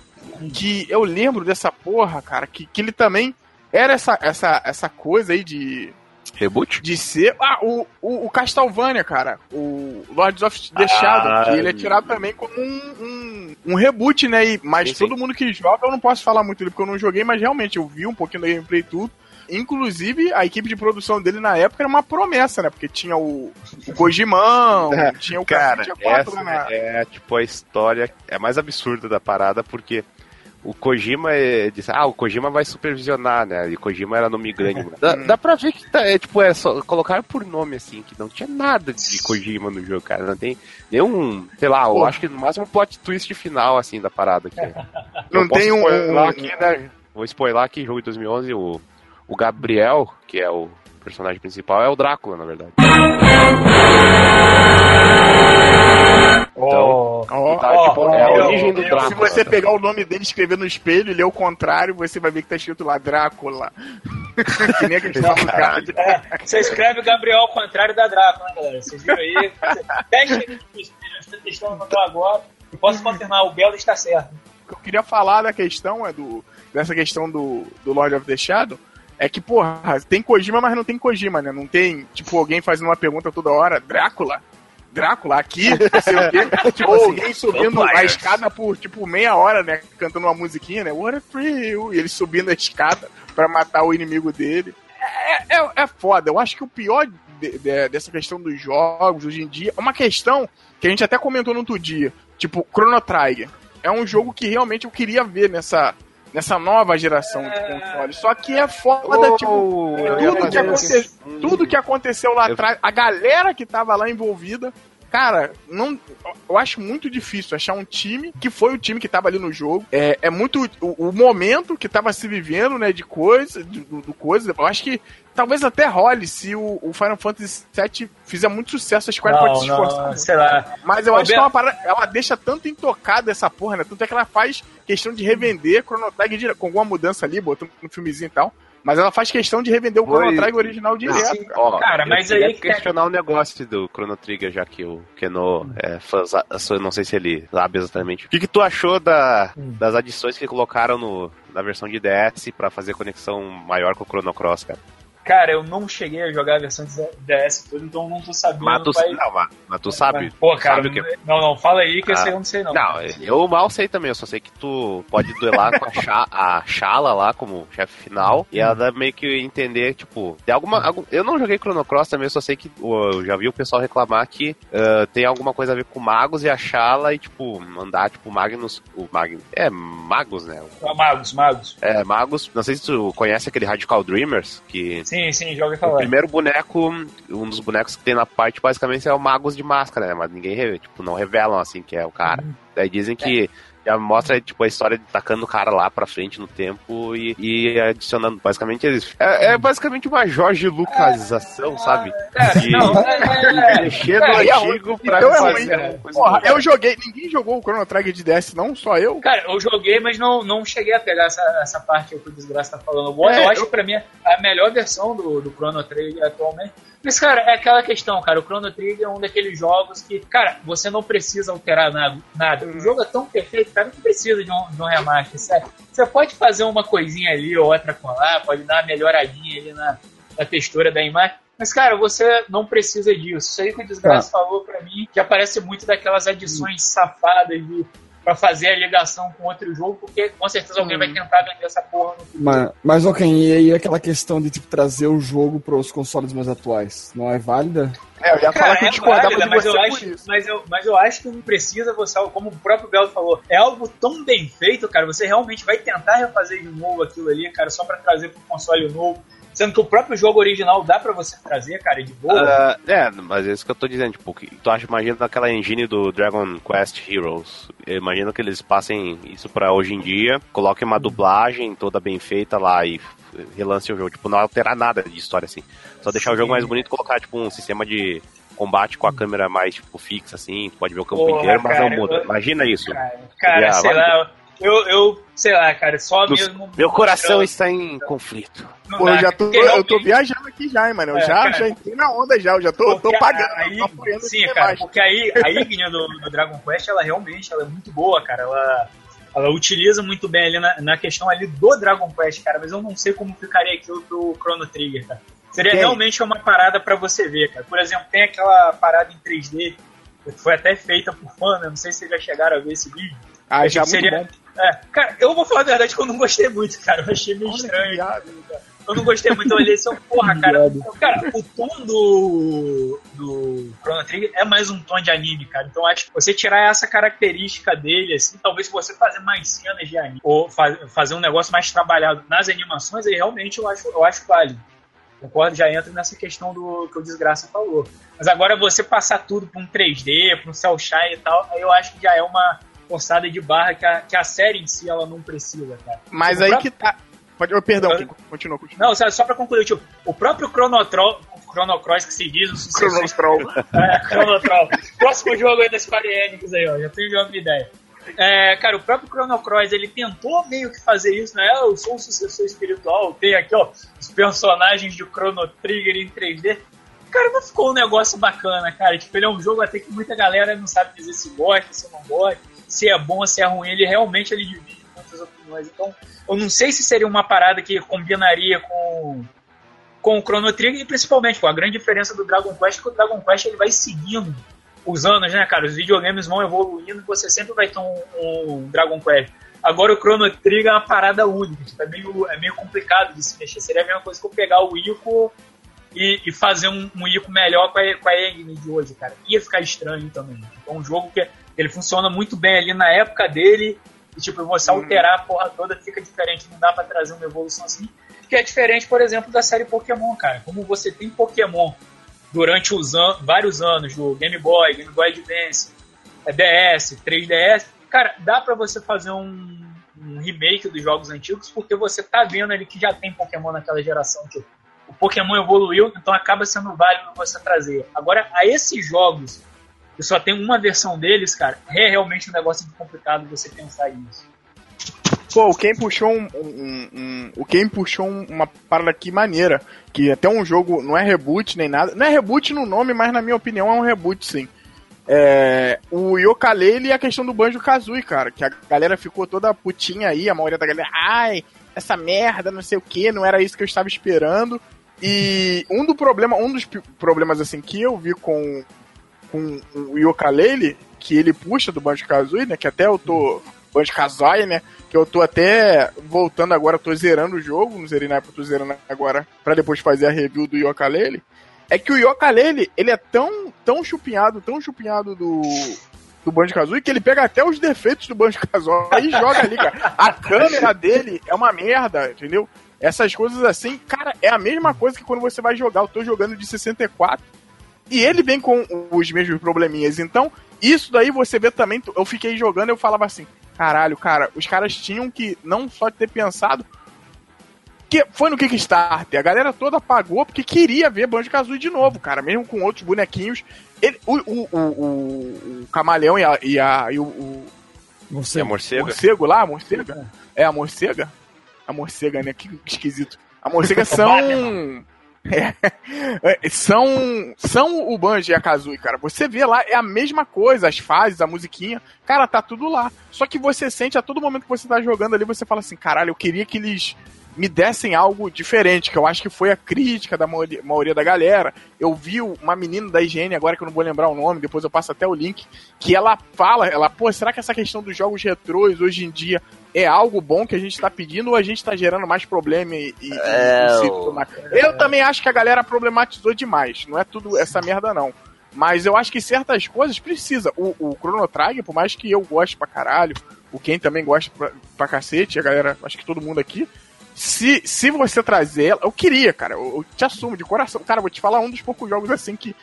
que eu lembro dessa porra, cara, que, que ele também era essa, essa, essa coisa aí de, Reboot? de ser. Ah, o, o, o Castlevania, cara. O Lords of the Shadow, que ele é tirado também como um, um, um reboot, né? E, mas Sim, sim. todo mundo que joga, eu não posso falar muito dele porque eu não joguei, mas realmente eu vi um pouquinho da gameplay e tudo. Inclusive, a equipe de produção dele na época era uma promessa, né? Porque tinha o, o Kojimão, É, tinha o Cara, cacete a quatro essa lá na- é tipo a história é mais absurda da parada, porque o Kojima é, disse, ah, o Kojima vai supervisionar, né? E Kojima era nome grande. Dá, dá pra ver que tá, é, tipo, é só colocar por nome, assim, que não tinha nada de Kojima no jogo, cara. Não tem nenhum, sei lá, eu Pô. acho que no máximo um plot twist final, assim, da parada. Aqui. Não Eu tem um- um- aqui, né? Vou spoiler aqui, jogo de 2011, o, o Gabriel, que é o personagem principal, é o Drácula, na verdade. Oh, Ó, Tá, tipo, ó, é a origem do ó, Se Drácula. você pegar o nome dele escrever no espelho e ler o contrário, você vai ver que tá escrito lá Drácula. que nem do. É, você escreve Gabriel ao contrário da Drácula, né, galera? Vocês viram aí? Teste questão mandou agora. E posso confirmar, o Belo está certo. O que eu queria falar da questão é do dessa questão do, do Lord of the Shadow é que, porra, tem Kojima, mas não tem Kojima, né? Não tem, tipo, alguém fazendo uma pergunta toda hora, Drácula? Drácula, aqui? Não sei o quê. Tipo Ou assim, alguém subindo a escada por, tipo, meia hora, né? Cantando uma musiquinha, né? What a thrill! E ele subindo a escada pra matar o inimigo dele. É, é, é foda. Eu acho que o pior de- de- dessa questão dos jogos hoje em dia é uma questão que a gente até comentou no outro dia. Tipo, Chrono Trigger. É um jogo que realmente eu queria ver nessa, nessa nova geração de consoles. Só que é foda, tipo, Oh, ia tudo que, fazer aconte- um- tudo que aconteceu lá Eu- atrás, a galera que tava lá envolvida, cara, não, eu acho muito difícil achar um time que foi o time que tava ali no jogo. É, é muito o, o momento que tava se vivendo, né, de coisa, do, do- coisa. Eu acho que talvez até role se o, o Final Fantasy VII fizer muito sucesso, a Square pode Não, se esforçar. não, sei lá. Mas eu acho que é parada, ela deixa tanto intocada essa porra, né? Tanto é que ela faz questão de revender Chrono Trigger com alguma mudança ali, botando no filmezinho e tal. Mas ela faz questão de revender o Chrono Foi- Trigger original direto. Cara. Ó, Cara, eu mas queria aí que- questionar um negócio do Chrono Trigger, já que o Keno é fã, não sei se ele sabe exatamente. O que, que tu achou da, das adições que colocaram no, na versão de DS pra fazer conexão maior com o Chrono Cross, cara? Cara, eu não cheguei a jogar a versão de DS toda, então não tô sabendo. Mas tu, vai- não, mas, mas tu sabe. Pô, tu cara, sabe que não, não, fala aí que Ah. eu não sei não. Não, eu mal sei também, eu só sei que tu pode duelar com a, Sha- a Shala lá como chefe final e ela dá meio que entender, tipo, tem alguma. algum- eu não joguei Chrono Cross também, eu só sei que eu já vi o pessoal reclamar que ah, tem alguma coisa a ver com magos e a Shala e, tipo, andar, tipo, Magnus. O Magnus. É, magos, né? Ah, Magos, magos. É, magos. Não sei se tu conhece aquele Radical Dreamers, que. Sim, sim, já ouvi O falar. primeiro boneco, um dos bonecos que tem na parte, basicamente, é o Magos de Máscara, né? Mas ninguém, tipo, não revelam, assim, que é o cara. Daí dizem que já mostra, tipo, a história de tacando o cara lá pra frente no tempo e, e adicionando, basicamente, eles... É, é basicamente uma Jorge Lucasização, sabe? Cara, De não, é, é, mexer no é antigo pra Então é fazer ruim. uma coisa Porra, eu joguei. Ninguém jogou o Chrono Trigger de DS, não? Só eu? Cara, eu joguei, mas não, não cheguei a pegar essa, essa parte que o Desgraça tá falando. Eu, É, eu acho que pra mim a melhor versão do, do Chrono Trigger atualmente. Mas, cara, é aquela questão, cara. O Chrono Trigger é um daqueles jogos que, cara, você não precisa alterar nada. nada. O jogo é tão perfeito, cara, não precisa de um, de um remaster, sério. Você pode fazer uma coisinha ali ou outra com lá, pode dar uma melhoradinha ali na, na textura da imagem. Mas, cara, você não precisa disso. Isso aí que o Desgraça falou pra mim, que aparece muito daquelas adições safadas de pra fazer a ligação com outro jogo, porque com certeza alguém vai tentar vender essa porra no futuro. Mas, mas ok, e aí aquela questão de tipo, trazer o jogo para os consoles mais atuais, não é válida? É, eu ia falar que eu é válida, mas eu, acho, isso. mas, eu, mas eu acho que não precisa você, como o próprio Belo falou, é algo tão bem feito, cara, você realmente vai tentar refazer de novo aquilo ali, cara, só pra trazer pro console novo. Sendo que o próprio jogo original dá pra você trazer, cara, de boa. Ah, é, mas é isso que eu tô dizendo, tipo, que tu acha, imagina naquela engine do Dragon Quest Heroes. Eu imagino que eles passem isso pra hoje em dia, coloquem uma dublagem toda bem feita lá e relancem o jogo. Tipo, não alterar nada de história assim. Só deixar o jogo mais bonito e colocar, tipo, um sistema de combate com a câmera mais, tipo, fixa, assim. Tu pode ver o campo Porra, inteiro, mas cara, não muda. Imagina isso. Cara, cara, Seria sei lá, eu, eu, sei lá, cara, só mesmo. Meu coração mostrando- está em conflito. não Pô, dá, eu já tô, eu tô realmente- viajando aqui já, hein, mano. Eu É, já, cara. já entrei na onda já, eu já tô, tô pagando, aí, tô sim, cara, porque aí a Ignia do, do Dragon Quest, ela realmente ela é muito boa, cara. Ela, ela utiliza muito bem ali na, na questão ali do Dragon Quest, cara. Mas eu não sei como ficaria aquilo pro Chrono Trigger, cara. Seria realmente uma parada pra você ver, cara. Por exemplo, tem aquela parada em 3D que foi até feita por fã, né? Não sei se vocês já chegaram a ver esse vídeo. Ah, já muito bom. É, cara, eu vou falar a verdade que eu não gostei muito, cara. Eu achei meio Olha estranho. Eu não gostei muito, eu olhei assim, porra, cara. Cara, o tom do, do Chrono Trigger é mais um tom de anime, cara. Então acho que você tirar essa característica dele, assim, talvez você fazer mais cenas de anime, ou fa- fazer um negócio mais trabalhado nas animações, aí realmente eu acho, eu acho válido. Concordo, já entra nessa questão do que o Desgraça falou. Mas agora você passar tudo pra um 3D, pra um cel shine e tal, aí eu acho que já é uma forçada de barra que a, que a série em si ela não precisa, cara. Mas O aí próprio- que tá. Pode, oh, perdão, Eu- continua, continua. Não, só, pra concluir, tipo, o próprio Chrono, Tro- Chrono Cross que se diz, o sucessor. É, Chrono Troll. Próximo jogo aí da Square aí, ó. Já tenho uma ideia. É, cara, o próprio Chrono Cross, ele tentou meio que fazer isso, né? Eu sou o sucessor espiritual, tem aqui, ó, os personagens de Chrono Trigger em 3D. Cara, não ficou um negócio bacana, cara. Tipo, ele é um jogo até que muita galera não sabe dizer se gosta, se não gosta, se é bom, se é ruim. Ele realmente ele divide muitas opiniões. Então, eu não sei se seria uma parada que combinaria com com o Chrono Trigger e principalmente pô, a grande diferença do Dragon Quest é que o Dragon Quest ele vai seguindo os anos, né, cara? Os videogames vão evoluindo e você sempre vai ter um, um Dragon Quest. Agora o Chrono Trigger é uma parada única, tipo, é, meio, é meio complicado de se mexer. Seria a mesma coisa que eu pegar o Ico e, e fazer um, um Ico melhor com a, com a Engine de hoje, cara. Ia ficar estranho também. É um jogo que ele funciona muito bem ali na época dele e, tipo, você alterar a porra toda fica diferente. Não dá pra trazer uma evolução assim que é diferente, por exemplo, da série Pokémon, cara. Como você tem Pokémon durante os an vários anos do Game Boy, Game Boy Advance, é, DS, 3DS, cara, dá pra você fazer um, um remake dos jogos antigos porque você tá vendo ali que já tem Pokémon naquela geração. Tipo, o Pokémon evoluiu, então acaba sendo válido você trazer. Agora, a esses jogos que só tem uma versão deles, cara, é realmente um negócio complicado você pensar nisso. Pô, o Ken puxou um, um- um- o Ken puxou um- uma parada aqui maneira, que até um jogo não é reboot nem nada, não é reboot no nome, mas na minha opinião é um reboot sim. É, o Yooka-Laylee e a questão do Banjo-Kazooie, cara, que a galera ficou toda putinha aí, a maioria da galera, ai, essa merda, não sei o que, não era isso que eu estava esperando. E um do problema, um dos problemas assim que eu vi com com o Yooka-Laylee, que ele puxa do Banjo-Kazooie, né, que até eu tô Banjo-Kazooie, né, que eu tô até voltando agora, tô zerando o jogo, não zerei na época, tô zerando agora pra depois fazer a review do Yooka-Laylee, é que o Yooka-Laylee, ele é tão, tão chupinhado, tão chupinhado do, do Banjo-Kazooie, que ele pega até os defeitos do Banjo-Kazooie e joga ali, cara. A câmera dele é uma merda, entendeu? Essas coisas assim, cara, é a mesma coisa que quando você vai jogar. Eu tô jogando de 64 e ele vem com os mesmos probleminhas. Então, isso daí você vê também. Eu fiquei jogando e eu falava assim: caralho, cara, os caras tinham que não só ter pensado. Que foi no Kickstarter. A galera toda pagou porque queria ver Banjo Kazooie de novo, cara. Mesmo com outros bonequinhos. Ele, o, o, o, o, o camaleão e, a, e, a, e o, o Você. É morcego? morcego lá, a morcega? É a morcega? A morcega, né? Que esquisito. A morcega são. É, são são o Banjo e a Kazooie, cara. Você vê lá, é a mesma coisa, as fases, a musiquinha, cara, tá tudo lá. Só que você sente a todo momento que você tá jogando ali, você fala assim, caralho, eu queria que eles me dessem algo diferente, que eu acho que foi a crítica da maioria, maioria da galera. Eu vi uma menina da IGN, agora que eu não vou lembrar o nome, depois eu passo até o link, que ela fala, ela, pô, será que essa questão dos jogos retrôs hoje em dia é algo bom que a gente tá pedindo ou a gente tá gerando mais problema e, e, É, e- Eu também acho que a galera problematizou demais, não é tudo essa merda não. Mas eu acho que certas coisas precisa. O, o Chrono Trigger, por mais que eu goste pra caralho, o Ken também gosta pra, pra cacete, a galera, acho que todo mundo aqui. Se, se você trazer ela, eu queria, cara, eu, eu te assumo de coração. Cara, vou te falar um dos poucos jogos assim que,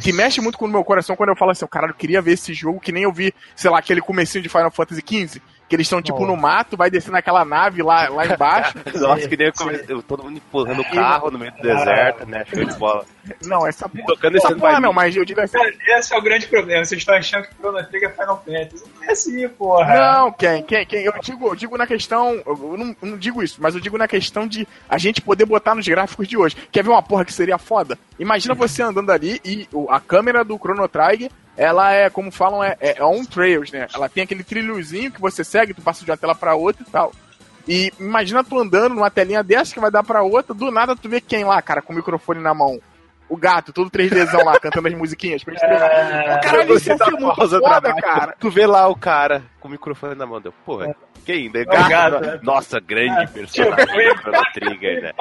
que mexe muito com o meu coração quando eu falo assim, caralho, eu queria ver esse jogo que nem eu vi, sei lá, aquele comecinho de Final Fantasy XV, que eles estão tipo no mato, vai descer naquela nave lá, lá embaixo. Nossa, que nem eu come- eu- todo mundo empurrando o carro no meio do deserto, né? Show de bola. Não, essa porra. Tocando Essa porra não, mas eu digo assim. Esse é o grande problema. Vocês estão achando que o Chrono Trigger é Final Fantasy. Não é assim, porra. Não, quem, quem, quem? Eu digo, eu digo na questão. Eu não, eu não digo isso, mas eu digo na questão de a gente poder botar nos gráficos de hoje. Quer ver uma porra que seria foda? Imagina você andando ali e a câmera do Chrono Trigger, ela é, como falam, é, é on trails, né? Ela tem aquele trilhozinho que você segue, tu passa de uma tela pra outra e tal. E imagina tu andando numa telinha dessa que vai dar pra outra, do nada tu vê quem lá, cara, com o microfone na mão. O gato, todo 3Dzão lá, cantando as musiquinhas. pra gente ter- É, Caralho, isso é dá muito pausa foda, cara. Tu vê lá o cara com o microfone na mão, deu, porra, quem? É gato, gato, né? Nossa, grande personagem tipo, o do Chrono Trigger, né?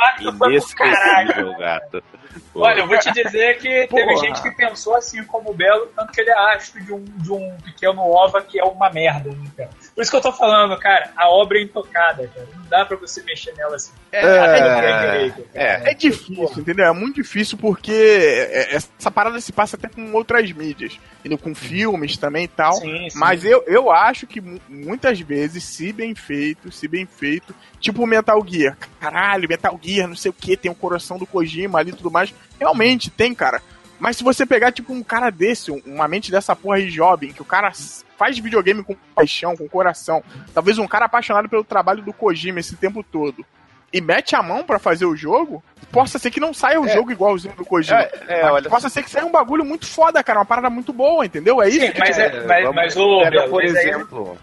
Inesquecível, gato. Pô, Olha, eu vou te dizer que teve Porra. gente que pensou assim como o Belo, tanto que ele é astro de um, de um pequeno ova que é uma merda, né, cara? Por isso que eu tô falando, cara, a obra é intocada, cara. Não dá pra você mexer nela assim. É, direito, cara. é. É difícil, entendeu? É muito difícil porque é- essa parada se passa até com outras mídias. Com filmes também e tal. Sim, sim. Mas eu, eu acho que mu- muitas vezes, se bem feito, se bem feito, tipo Metal Gear. Caralho, Metal Gear, não sei o que, tem o coração do Kojima ali e tudo mais. Realmente tem, cara. Mas se você pegar, tipo, um cara desse, um- uma mente dessa porra aí jovem, que o cara faz videogame com paixão, com coração, talvez um cara apaixonado pelo trabalho do Kojima esse tempo todo, e mete a mão pra fazer o jogo, possa ser que não saia o jogo igualzinho do Kojima. É, é, Mas olha possa ser que saia um bagulho muito foda, cara, uma parada muito boa, entendeu? É isso Sim, que mas, é, mas, mas o pega, por exemplo.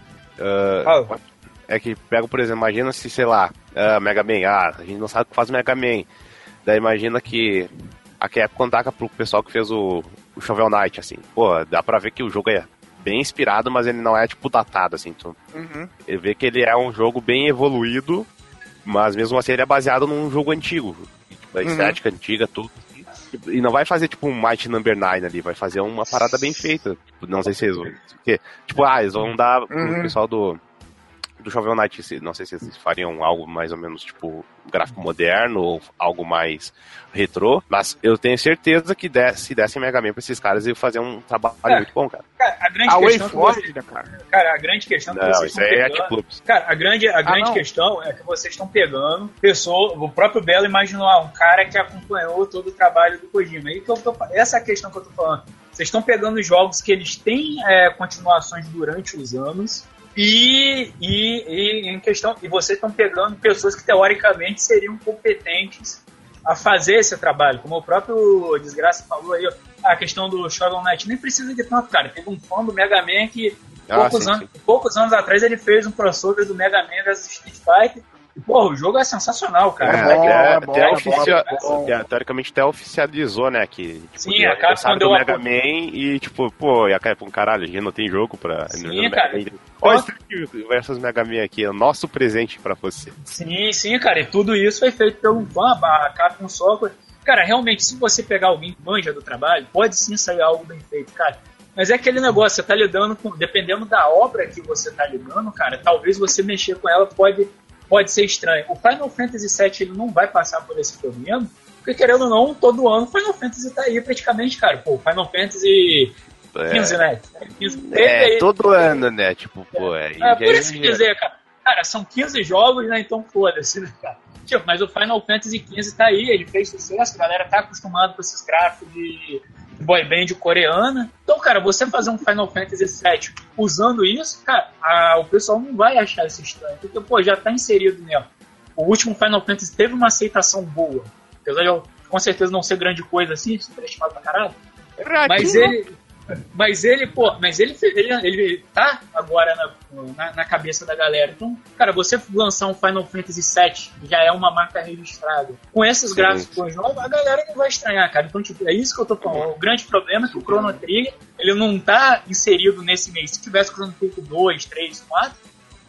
Fala. é que pega, por exemplo, imagina se, sei lá, ah, Mega Man, ah, a gente não sabe o que faz Mega Man. Daí imagina que a Capcom taca pro pessoal que fez o, o Shovel Knight, assim. Pô, dá pra ver que o jogo é bem inspirado, mas ele não é, tipo, datado, assim. Tu Uhum. ele vê que ele é um jogo bem evoluído, mas mesmo assim ele é baseado num jogo antigo. Tipo, a Uhum. estética antiga, tudo. E não vai fazer, tipo, um Might Number 9 ali, vai fazer uma parada bem feita. Não sei se eles vão. Porque, tipo, ah, eles vão dar pro Uhum. pessoal do. Do Shovel Knight, se- não sei se eles fariam algo mais ou menos, tipo, gráfico moderno ou algo mais retrô, mas eu tenho certeza que de- se dessem Mega Man pra esses caras, eles iam fazer um trabalho É. muito bom, cara. Cara, a grande A questão é que WayForward, vocês- né, cara? cara, a grande questão é que Não, vocês isso estão é pegando-. Cara, a grande, a grande não. questão é que vocês estão pegando pessoa, o próprio Belo imaginou ah, um cara que acompanhou todo o trabalho do Kojima. Aí que eu tô- essa é a questão que eu tô falando. Vocês estão pegando jogos que eles têm é, continuações durante os anos e, e, e em questão e vocês estão pegando pessoas que teoricamente seriam competentes a fazer esse trabalho, como o próprio Desgraça falou aí, a questão do Shovel Knight nem precisa de tanto, cara. Teve um fã do Mega Man que Ah, poucos, sim, anos, poucos anos atrás ele fez um crossover do Mega Man vs Street Fighter. Porra, o jogo é sensacional, cara. É, É, bom, até, é bom, até é bom, oficia- é bom. é, teoricamente até oficializou, né, que tipo, Sim, a Capcom deu Mega Man e tipo, pô, e a Capcom, caralho, a gente não tem jogo pra... Sim, cara. Olha Street versus Mega Man aqui, é o nosso presente pra você. Sim, sim, cara. E tudo isso foi feito pelo fã, a Capcom Software. Cara, realmente, se você pegar alguém que manja do trabalho, pode sim sair algo bem feito, cara. Mas é aquele negócio, você tá lidando com. Dependendo da obra que você tá lidando, cara, talvez você mexer com ela pode, pode ser estranho. O Final Fantasy VII ele não vai passar por esse problema, porque querendo ou não, todo ano o Final Fantasy tá aí praticamente, cara. Pô, Final Fantasy XV, né? 15, teve É, aí- todo ano, né, tipo, pô, é... é, por isso que dizer, cara, cara, são 15 jogos, né? Então foda-se, né, cara? Tipo, mas o Final Fantasy XV tá aí, ele fez sucesso, a galera tá acostumada com esses gráficos de boy band coreana. Então, cara, você fazer um Final Fantasy VII usando isso, cara, a- o pessoal não vai achar isso estranho, porque, pô, já tá inserido nela. O último Final Fantasy teve uma aceitação boa, apesar de eu, com certeza não ser grande coisa assim, superestimado pra caralho. Mas ele. Mas ele, pô, mas ele, ele, ele tá agora na, na, na cabeça da galera. Então, cara, você lançar um Final Fantasy VII, já é uma marca registrada, com esses Sim. gráficos novos, a galera não vai estranhar, cara. Então, tipo, é isso que eu tô falando. O grande problema é que o Chrono Trigger, ele não tá inserido nesse mês. Se tivesse Chrono Trigger 2, 3, 4,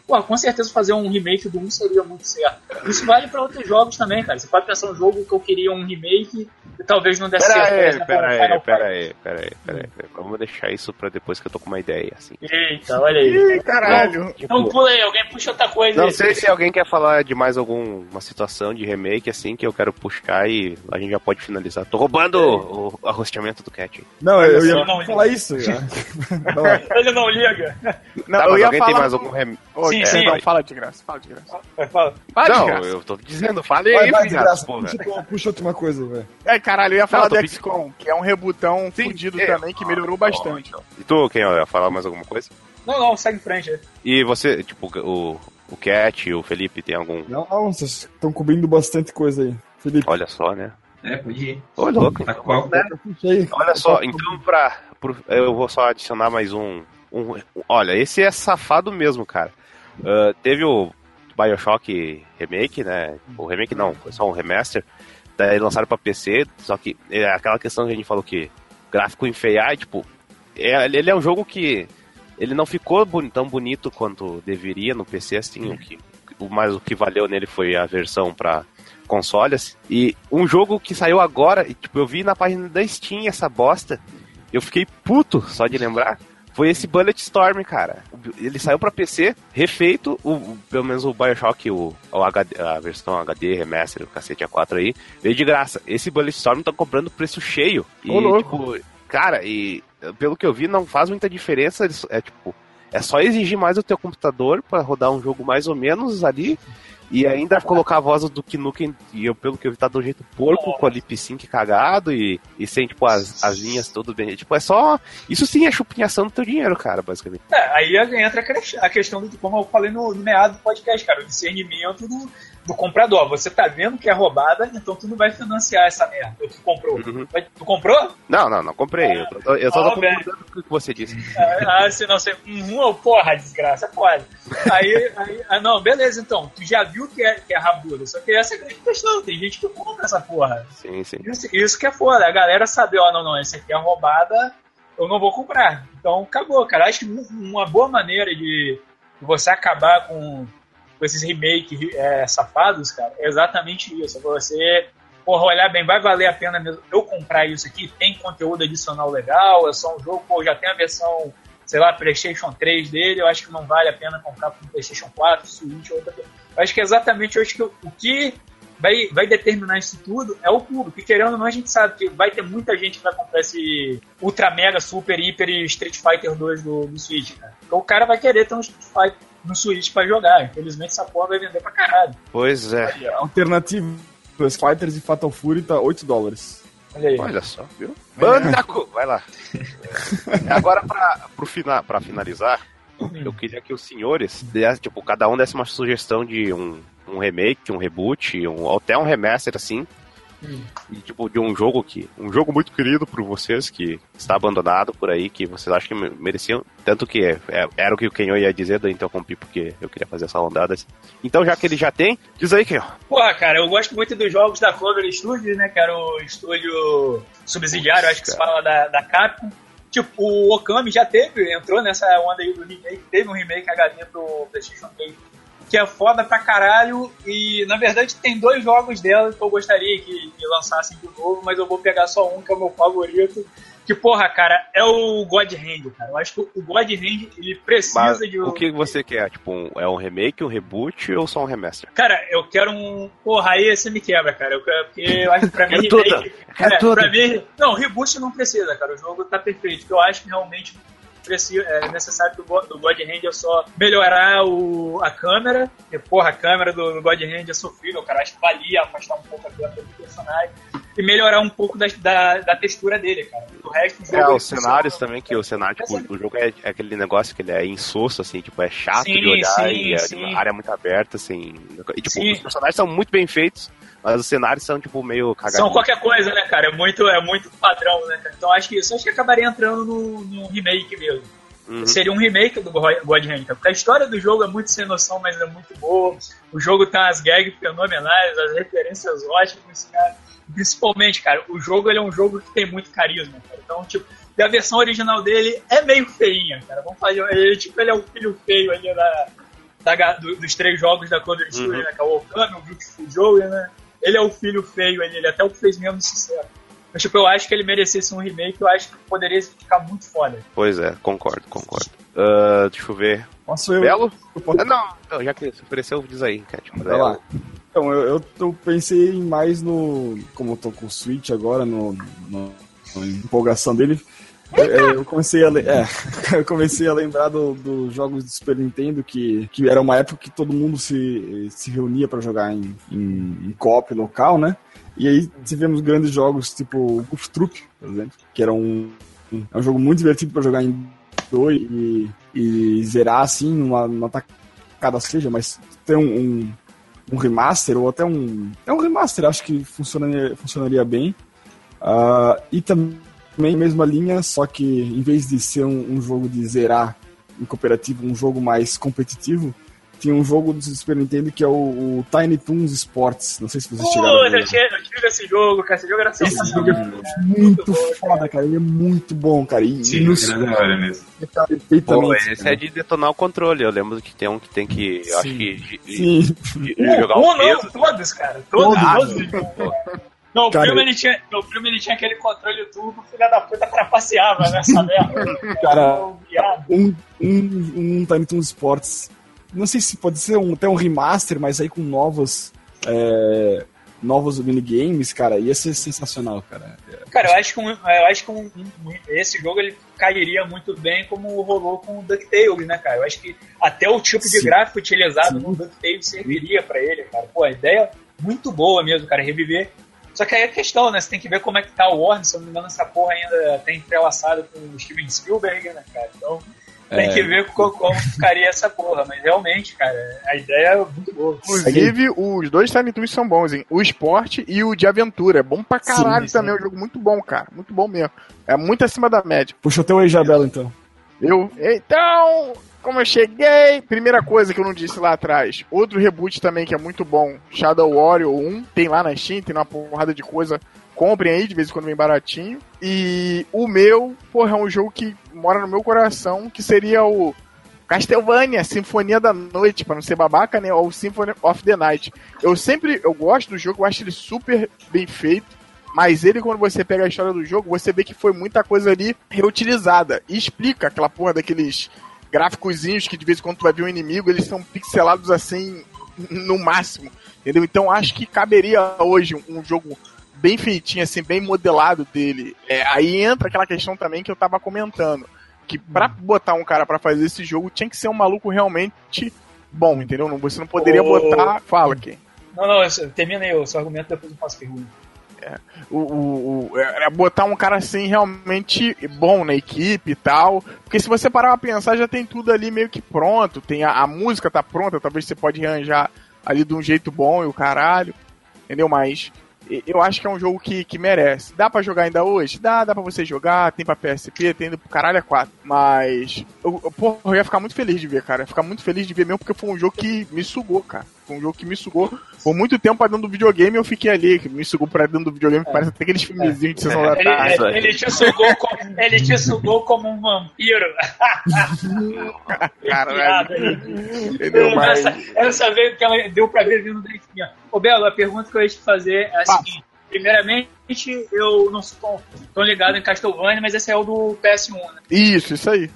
pô, com certeza fazer um remake do 1 seria muito certo. Isso vale pra outros jogos também, cara. Você pode pensar um jogo que eu queria um remake talvez não desse Pera certo. aí, pera aí, pera aí, pera aí, pera aí, pera aí. Vamos deixar isso pra depois que eu tô com uma ideia, assim. Eita, olha aí. Ih, caralho. Então pula aí, alguém puxa outra coisa Não aí. sei se alguém quer falar de mais alguma situação de remake, assim, que eu quero puxar e a gente já pode finalizar. Tô roubando o, o arrosteamento do Cat. Não, eu ia só, não, falar isso. já. Vai lá. Ele não liga. Não, tá, eu ia alguém falar... tem mais algum remake? Sim, é, sim. Não, fala de graça, fala de graça. Fala. Fala de Não, graça. eu tô dizendo, falei Vai, aí, vai, Fernando, desgraça. porra. Puxa, puxa outra coisa, velho. É, caralho, eu ia falar do XCOM, que é um rebutão Sim, fudido é. também, que melhorou bastante. E tu, quem ia falar mais alguma coisa? Não, não, segue em frente. E você, tipo, o, o Cat e o Felipe tem algum... Não, não, vocês estão cobrindo bastante coisa aí. Felipe, Olha só, né? É, pode ir. Ô, louco. Tá qual? aí. Olha só, então pra, pro- eu vou só adicionar mais um, um- Olha, esse é safado mesmo, cara. Ah, teve o Bioshock Remake, né? O remake não, foi só um remaster. Daí lançaram pra PC, só que é aquela questão que a gente falou que gráfico enfeiar, tipo, é, ele é um jogo que ele não ficou tão bonito quanto deveria no PC, assim, o que o mais o que valeu nele foi a versão pra consoles. E um jogo que saiu agora, e, tipo, eu vi na página da Steam essa bosta, eu fiquei puto só de lembrar. Foi esse Bullet Storm, cara. Ele saiu pra PC, refeito, o, pelo menos o Bioshock, o, o HD, a versão HD, remaster, o cacete A4 aí, veio de graça. Esse Bullet Storm tá comprando preço cheio. E, Ô, tipo, cara, e pelo que eu vi, não faz muita diferença. É tipo, É só exigir mais o teu computador para rodar um jogo mais ou menos ali. E ainda colocar a voz do Nukem, e eu, pelo que eu vi, tá um jeito porco, com a lip sync cagado e, e sem, tipo, as, as linhas todas bem. Tipo, é só. Isso sim é chupinhação do teu dinheiro, cara, basicamente. É, aí entra a questão do, como eu falei no, no meado do podcast, cara, o discernimento do, do comprador. Você tá vendo que é roubada, então tu não vai financiar essa merda. Tu comprou. Uhum. Vai- Tu comprou? Não, não, não comprei. Eu, tô- eu só tô Ah, velho. concordando com o que você disse. Ah, se não você. Uhum, oh, porra, desgraça, pode. Aí, aí, ah, não, beleza, então. Tu já viu que é, que é rabuda. Só que essa é a grande questão. Tem gente que compra essa porra. Sim, sim. Isso, isso que é foda. A galera saber, ó, não, não, essa aqui é roubada, eu não vou comprar. Então acabou, cara. Acho que um- uma boa maneira de você acabar com, com esses remakes é, safados, cara, é exatamente isso. Você, porra, olhar bem, vai valer a pena mesmo eu comprar isso aqui? Tem conteúdo adicional legal? É só um jogo, pô, já tem a versão, sei lá, PlayStation 3 dele, eu acho que não vale a pena comprar para PlayStation 4, Switch ou outra coisa. Eu acho que é exatamente hoje que o que vai, vai determinar isso tudo é o público. E querendo ou não, a gente sabe que vai ter muita gente que vai comprar esse Ultra Mega, Super, Hiper Street Fighter 2 do, do Switch, cara. Então o cara vai querer ter um Street Fighter no Switch pra jogar. Infelizmente essa porra vai vender pra caralho. Pois é. Alternativo, Plus Fighters e Fatal Fury tá 8 dólares. Olha aí. Olha só, viu? Bandaco! Vai lá. Agora, pra, pro fina, pra finalizar, eu queria que os senhores, dessem, tipo, cada um desse uma sugestão de um, um remake, um reboot, um, ou até um remaster, assim. E, tipo, de um jogo que. Um jogo muito querido por vocês, que está abandonado por aí, que vocês acham que me- mereciam. Tanto que é, é- era o que o Kenyo ia dizer, daí então comprei porque eu queria fazer essa ondada. assim. Então, já que ele já tem, diz aí, Kenyo. Porra, cara, eu gosto muito dos jogos da Clover Studios, né? Que era o estúdio subsidiário, acho que se fala da, da Capcom. Tipo, o Okami já teve, entrou nessa onda aí do remake, teve um remake HD pro PlayStation 3, que é foda pra caralho. E na verdade tem dois jogos dela que eu gostaria que, que lançassem de novo, mas eu vou pegar só um que é o meu favorito. Que, porra, cara, é o God Hand, cara. Eu acho que o God Hand, ele precisa Mas de um. o que você quer? Tipo, um- é um remake, um reboot ou só um remaster? Cara, eu quero um. Porra, aí você me quebra, cara. Eu quero, porque eu acho que pra mim. Quero tudo. remake- Quero é, tudo. Pra mim. Não, reboot não precisa, cara. O jogo tá perfeito. Eu acho que realmente é necessário do, do God Hand é só melhorar o, a câmera. E, porra, a câmera do, do God Hand é sofrível, cara. Valia afastar um pouco a câmera do personagem. E melhorar um pouco da, da, da textura dele, cara. Do resto do. É, ele os cenários funciona. também, que o cenário, tipo, o jogo é, é aquele negócio que ele é insosso, assim, tipo, é chato Sim, de olhar sim, e é uma área muito aberta, assim. E, tipo, os personagens são muito bem feitos, mas os cenários são, tipo, meio cagados. São qualquer coisa, né, cara? É muito, é muito padrão, né, cara? Então acho que isso acho que acabaria entrando no, no remake mesmo. Uhum. Seria um remake do God Hand. Porque a história do jogo é muito sem noção, mas é muito boa. O jogo tem umas gags fenomenais, as referências ótimas, cara. Principalmente, cara, o jogo ele é um jogo que tem muito carisma, cara. Então, tipo, e a versão original dele é meio feinha, cara. Vamos fazer. Ele, tipo, ele é o filho feio ali da, da do- dos três jogos da Clover Studio, Uhum. né? Que é o Okami, o Beautiful Joe, né? Ele é o filho feio ali, ele até o que fez menos sucesso. Mas, tipo, eu acho que ele merecesse um remake, eu acho que poderia ficar muito foda. Pois é, concordo, concordo. Ah, deixa eu ver. Posso eu? Belo? eu posso- Ah, não, não, já que você ofereceu, diz aí, Cat. Vai lá. Então, eu, eu, eu pensei mais no. Como eu tô com o Switch agora, no, no- na empolgação dele. Eu, eu comecei a, é, eu comecei a lembrar do- dos jogos do Super Nintendo, que, que era uma época que todo mundo se, se reunia para jogar em, em, em co-op local, né? E aí tivemos grandes jogos, tipo o Goof Troop, por exemplo, que era um, um- é um jogo muito divertido para jogar em dois e, e zerar assim numa, numa tacada seja, mas ter um, um, um remaster ou até um. É um remaster, acho que funcionaria, funcionaria bem. Ah, e também mesma linha, só que em vez de ser um, um jogo de zerar em cooperativo, um jogo mais competitivo, tinha um jogo do Super Nintendo que é o, o Tiny Toons Sports. Não sei se vocês chegaram ver. eu tive, eu tive esse jogo, cara. Esse jogo era Esse sensacional. jogo é muito foda, cara. Ele é muito bom, cara. E, Sim, no era da hora mesmo. tá Pô, esse é de detonar o controle. Eu lembro que tem um que tem que. Eu acho Sim. que. de- Sim. de- de Um, jogar um o não, peso. todos, cara. Todos, Todos. todos. Não, o Cara, filme, ele tinha, o filme ele tinha aquele controle turbo, filha da puta trapaceava nessa merda. Cara, Um um, um, um Tiny Toons Sports. Não sei se pode ser um, até um remaster, mas aí com novos. é, novos minigames, cara, ia ser sensacional, cara. Cara, eu acho que, um, eu acho que um, um, esse jogo ele cairia muito bem como rolou com o DuckTales, né, cara? Eu acho que até o tipo de Sim. gráfico utilizado Sim. no DuckTales serviria pra ele, cara. Pô, a ideia muito boa mesmo, cara, reviver. Só que aí é questão, né? Você tem que ver como é que tá o Warner, se eu não me engano, essa porra ainda tá entrelaçada com o Steven Spielberg, né, cara? Então tem É. que ver co- como, ficaria essa porra. Mas realmente, cara, a ideia é muito boa. Inclusive, os dois Tiny Toons são bons, hein? O esporte e o de aventura. É bom pra caralho Sim, também. É um jogo muito bom, cara. Muito bom mesmo. É muito acima da média. Puxa o teu Isabela, então. Eu. Então, como eu cheguei. Primeira coisa que eu não disse lá atrás. Outro reboot também que é muito bom. Shadow Warrior 1. Tem lá na Steam, tem uma porrada de coisa. Comprem aí, de vez em quando vem baratinho. E o meu, porra, é um jogo que mora no meu coração, que seria o Castlevania, Sinfonia da Noite, pra não ser babaca, né? Ou Symphony of the Night. Eu sempre, eu gosto do jogo, eu acho ele super bem feito. Mas ele, quando você pega a história do jogo, você vê que foi muita coisa ali reutilizada. E explica aquela porra daqueles gráficozinhos que de vez em quando tu vai ver um inimigo, eles são pixelados assim no máximo. Entendeu? Então acho que caberia hoje um jogo bem feitinho, assim, bem modelado dele. É, aí entra aquela questão também que eu tava comentando. Que pra botar um cara pra fazer esse jogo tinha que ser um maluco realmente bom, entendeu? Não, você não poderia Ô. botar. Fala, quem? Não, não, eu- termina aí o seu argumento, depois eu faço pergunta. o, o, o- é é botar um cara assim realmente bom na equipe e tal. Porque se você parar pra pensar, já tem tudo ali meio que pronto. Tem a, a música tá pronta, talvez você pode arranjar ali de um jeito bom e o caralho. Entendeu? Mas eu acho que é um jogo que, que merece. Dá pra jogar ainda hoje? Dá, dá pra você jogar, tem pra PSP, tem pro caralho é 4. Mas. Eu, eu, porra, eu ia ficar muito feliz de ver, cara. Ia ficar muito feliz de ver mesmo, porque foi um jogo que me sugou, cara. Foi um jogo que me sugou por muito tempo pra dentro do videogame eu fiquei ali, que me sugou pra dentro do videogame, que parece até aqueles filmezinhos de sessão da tarde. ele, ele te sugou como, ele te sugou como um vampiro. Caralho. Entendeu? Mas. Essa, essa veio que ela deu pra ver vindo da esquina. Ô Belo, a pergunta que eu ia te fazer é a Passa. seguinte. Primeiramente, eu não sou tão, ligado em Castlevania, mas esse é o do PS1, né? Isso, isso aí.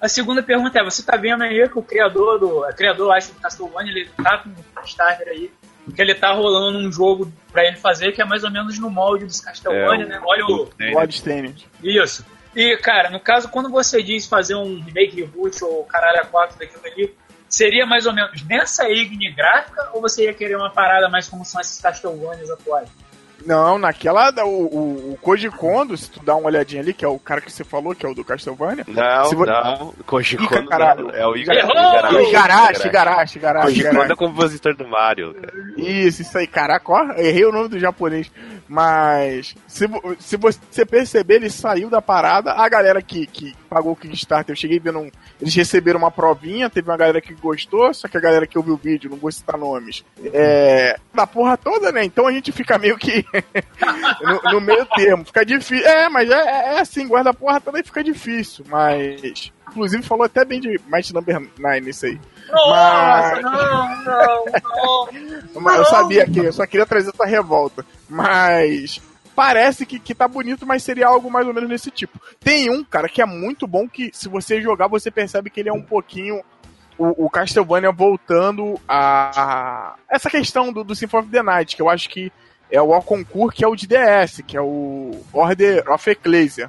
A segunda pergunta é, você tá vendo aí que o criador do. O criador, acho, do Castlevania, ele tá com um Kickstarter aí, que ele tá rolando um jogo pra ele fazer que é mais ou menos no molde dos Castlevania, É, o- né? Olha o. Bloodstained. Isso. E, cara, no caso, quando você diz fazer um remake, reboot ou caralho a 4 daquilo ali, seria mais ou menos nessa ígne gráfica ou você ia querer uma parada mais como são esses Castlevanias atuais? Não, naquela. da- O, o, o Koji Kondo, se tu dá uma olhadinha ali, que é o cara que você falou, que é o do Castlevania. Não, vo- não. Koji Kondo caralho. não, é o! Igarashi. Igarashi, Igarashi, Igarashi. Koji Kondo Igarashi. é compositor do Mario. cara. Isso, isso aí, caraca, ó, errei o nome do japonês. Mas, se, se você perceber, ele saiu da parada. A galera que, que pagou o Kickstarter, eu cheguei vendo um. Eles receberam uma provinha, teve uma galera que gostou, só que a galera que ouviu o vídeo, não vou citar nomes, é. Da porra toda, né? Então a gente fica meio que. no, no meio termo. Fica difícil. É, mas é, é assim, guarda a porra toda e fica difícil. Mas. Inclusive falou até bem de Might Number 9 nisso aí. Nossa, não, não, não. Mas eu sabia que eu só queria trazer essa revolta. Mas parece que, que tá bonito, mas seria algo mais ou menos nesse tipo. Tem um, cara, que é muito bom que se você jogar, você percebe que ele é um pouquinho o, o Castlevania voltando a, a essa questão do, do Symphony of the Night, que eu acho que é o concurso que é o de DS, que é o Order of Ecclesia.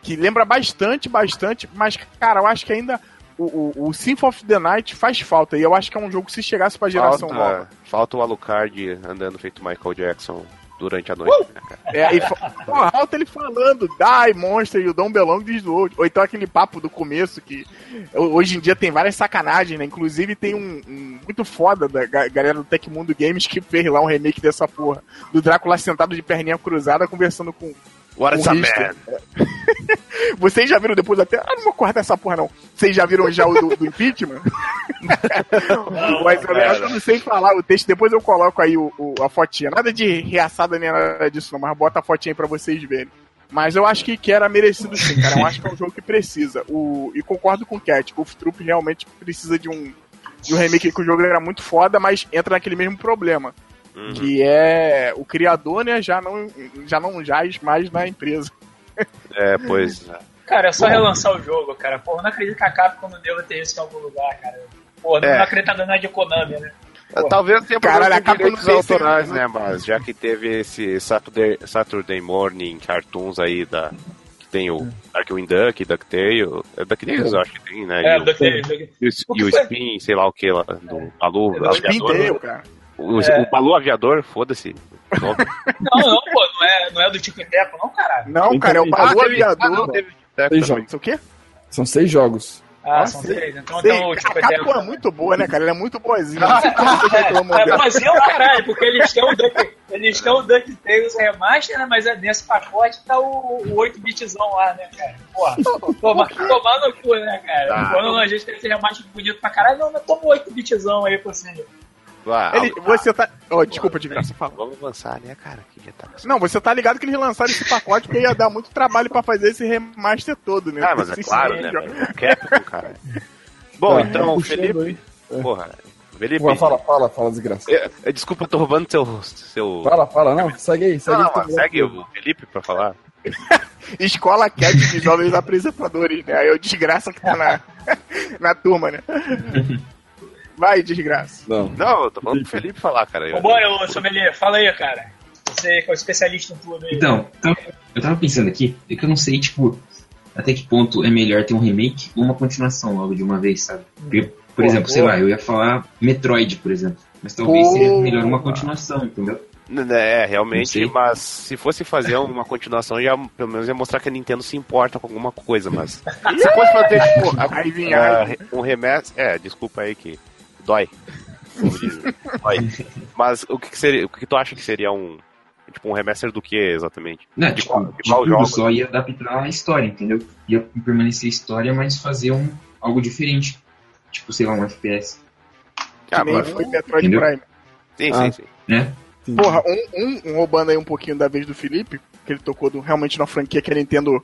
Que lembra bastante, bastante, mas, cara, eu acho que ainda o, o, o Symphony of the Night faz falta. E eu acho que é um jogo que se chegasse pra geração nova. Falta, falta o Alucard andando feito Michael Jackson durante a noite. né, cara? É, e alta ele falando, Die, Monster, you don't belong this world. Ou então aquele papo do começo que ho- hoje em dia tem várias sacanagens, né? Inclusive tem um, um muito foda da ga- galera do Tecmundo Games que fez lá um remake dessa porra. Do Drácula sentado de perninha cruzada conversando com. What is O a man? Vocês já viram depois até. Ah, não vou cortar essa porra não. Vocês já viram já o do, do impeachment? Mas eu, acho que eu não sei falar o texto, depois eu coloco aí o, o- a fotinha. Nada de reaçada nem nada disso, não, mas bota a fotinha aí pra vocês verem. Mas eu acho que, que era merecido sim, cara. Eu acho que é um jogo que precisa. O, e concordo com o Cat. Golf Troop realmente precisa de um, de um remake que o jogo era muito foda, mas entra naquele mesmo problema. Uhum. Que é o criador, né, já não, já não jaz mais na empresa. É, pois. Cara, é só relançar o jogo, cara. Porra, eu não acredito que a Capcom não deva ter isso em algum lugar, cara. Porra, não, É. não acredito que dando nada de Konami, né? Talvez tenha Caralho, a com Capcom direitos não fez autorais, isso, né? Mas já que teve esse Saturday, Saturday Morning Cartoons aí da. Que tem o Darkwing Duck, DuckTale. É DuckTales, eu acho que tem, né? É, e, o, daquele. e o, O e o? Spin, sei lá o que lá, do É, do Aviador. Pinteiro, cara. O, É. o Balu Aviador, foda-se. Não, não, pô, não é, não é do Tico e Teco, não, caralho. Não, Tem cara, é o também. Balu Ah, teve- ah, não, Aviador. teve jogos. O quê? São seis jogos. Ah, Ah, são sei. três. Então Sei, tem o a Tico e Capcom é Teco. muito boa, né, cara? Ela é muito boazinha. É, é boazinha o caralho, porque eles têm o Duck, eles têm o DuckTales Remaster, né? Mas é nesse pacote tá o, o 8-bitzão lá, né, cara? Porra, toma, tomar no cu, né, cara? Ah. Quando a gente tem esse remaster bonito pra caralho, não, mas toma o 8-bitzão aí pra você. Ah, Ele, ah, você tá. Oh, desculpa, de graça, fala. Vamos avançar, né, cara? Que tá... Não, você tá ligado que eles lançaram esse pacote porque ia dar muito trabalho pra fazer esse remaster todo, né? Ah, mas é claro, né? Capcom, cara. Bom, Tá, então, puxando Felipe. aí. Porra, Felipe. Pô, fala, fala, fala, desgraça. É, é, desculpa, eu tô roubando seu. seu... Fala, fala, não. Segue aí, segue Não, aí. não, eu- segue o Felipe pra falar. Escola Cat de jovens apresentadores, né? Aí é o desgraça que tá na, na turma, né? Vai, desgraça. Não. Não, eu tô falando pro Felipe falar, cara. Eu- Vambora, ô sommelier, fala aí, cara. Você que é o especialista em tudo aí. Então, então, eu tava pensando aqui, é que eu não sei, tipo, até que ponto é melhor ter um remake ou uma continuação logo de uma vez, sabe? Porque, por Pô, exemplo, sei lá, eu ia falar Metroid, por exemplo. Mas talvez Pô. seja melhor uma continuação, entendeu? É, realmente, mas se fosse fazer uma continuação, já, pelo menos ia mostrar que a Nintendo se importa com alguma coisa, mas. Você pode fazer, tipo, a- a- aí. um remaster. É, desculpa aí que dói. Dói. Mas o que, que seria. O que tu acha que seria um. Tipo, um remaster do que exatamente? Não, De tipo, qual- de de qual tudo, jogo? só ia adaptar a história, entendeu? Ia permanecer a história, mas fazer um, algo diferente. Tipo, sei lá, um FPS, Que nem mas- foi Metroid Entendeu? Prime. Sim, Ah. sim, sim. né? Entendi. Porra, um, um, um roubando aí um pouquinho da vez do Felipe, que ele tocou do, realmente na franquia que a Nintendo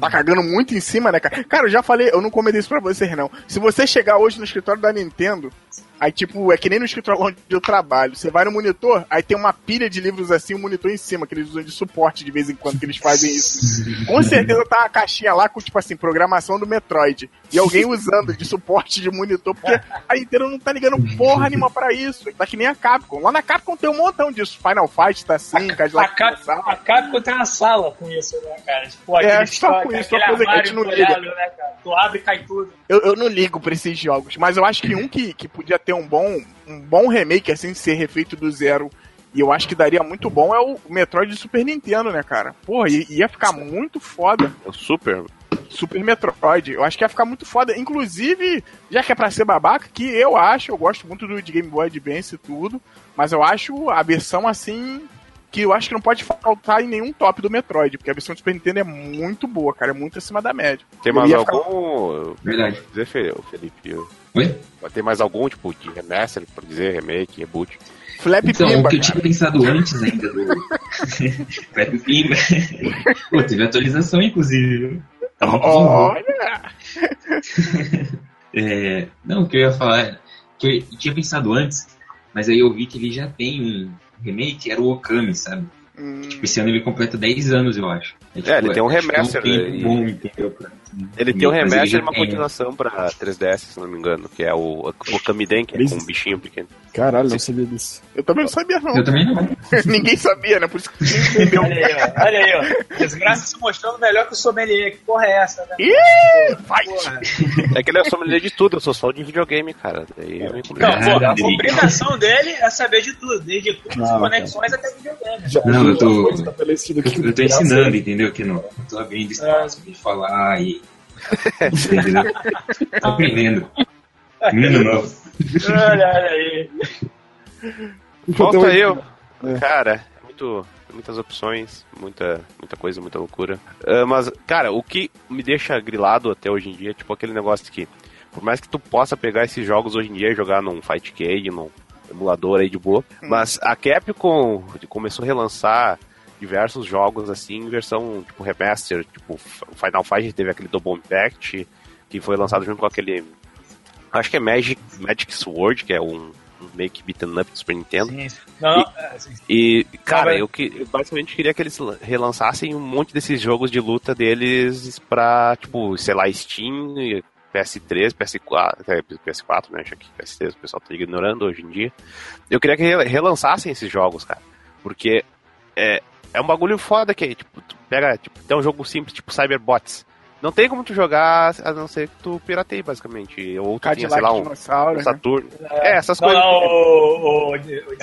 tá cagando muito em cima, né, cara? Cara, eu já falei, eu não comentei isso pra vocês, não. Se você chegar hoje no escritório da Nintendo, aí tipo, é que nem no escritório onde eu trabalho. Você vai no monitor, aí tem uma pilha de livros assim, um monitor em cima, que eles usam de suporte de vez em quando que eles fazem isso. Com certeza tá uma caixinha lá com, tipo assim, programação do Metroid. E alguém usando de suporte de monitor, porque a Nintendo não tá ligando porra nenhuma pra isso. Tá que nem a Capcom. Lá na Capcom tem um montão disso. Final Fight tá assim, A, Cadillac Cap, Dinossauro. a Capcom tem uma sala com isso, né, cara? Tipo, É, só com isso, só coisa que a gente não liga. né? Tu abre e cai tudo. Eu, eu não ligo pra esses jogos, mas eu acho que um que, que podia ter um bom, um bom remake, assim, ser refeito do zero, e eu acho que daria muito bom, é o Metroid de Super Nintendo, né, cara? Porra, ia ficar muito foda. É o Super. Super Metroid. Eu acho que ia ficar muito foda. Inclusive, já que é pra ser babaca, que eu acho, eu gosto muito do de Game Boy Advance e tudo, mas eu acho a versão assim. Que eu acho que não pode faltar em nenhum top do Metroid, porque a versão do Super Nintendo é muito boa, cara, é muito acima da média. Tem mais ia ficar- algum. Verdade. Felipe. eu- Oi? Tem mais algum, tipo, de remaster, por dizer, remake, reboot? Flap Então, Pimba, o que eu cara. tinha pensado antes ainda do. Pepe Pimba. Pô, teve atualização, inclusive. Tá. Olha! É, não, o que eu ia falar é que eu tinha pensado antes, mas aí eu vi que ele já tem um remake, era o Okami, sabe? Hum, Tipo, esse ano ele completa 10 anos, eu acho. tipo, É, ele tem um acho que remaster, É um tempo né, bom, pra- Ele tem um mas ele remaster e uma tem. continuação pra 3DS, se não me engano, que é o, o Kamiden, que é com um bichinho pequeno. Caralho, não sabia disso. eu também não sabia, não. Eu também não. Ninguém sabia, né? Por isso que entendeu. Olha aí, ó. Olha aí, ó. Desgraça se mostrando melhor que o sommelier. Que porra é essa, né? Ih, vai! É que ele é sommelier de tudo, eu sou só de videogame, cara. Daí eu me Não, Ah, pô, a entendi. obrigação dele é saber de tudo, desde cursos, conexões até videogame. Já, Não, eu tô- estabelecido Eu, tô graça- ensinando, entendeu? Que não. Tô abrindo espaço pra ele falar e. entendeu? Tô aprendendo. Menino novo. Olha, olha aí. Falta eu. É. Cara, é muito, muitas opções, muita, muita coisa, muita loucura. Ah, mas, cara, o que me deixa grilado até hoje em dia é tipo aquele negócio que, por mais que tu possa pegar esses jogos hoje em dia e jogar num Fight Cage, num emulador aí de boa, mas a Capcom começou a relançar diversos jogos assim em versão tipo remaster, tipo o Final Fight teve aquele Double Impact que foi lançado junto com aquele acho que é Magic Magic Sword, que é um, um make beaten up do Super Nintendo. Sim. Não, não, é, sim. E, cara, eu, que, eu basicamente queria que eles relançassem um monte desses jogos de luta deles pra, tipo, sei lá, Steam, e PS3, PS4, até PS4, né? Já que PS3 o pessoal tá ignorando hoje em dia. Eu queria que re- relançassem esses jogos, cara. Porque é, é um bagulho foda que, tipo, tu pega, tipo, tem um jogo simples, tipo Cyberbots. Não tem como tu jogar, a não ser que tu pirateie, basicamente. Ou tu tinha, sei lá, um, um né? Saturno. É, essas Não, coisas. não, o, o, o, É,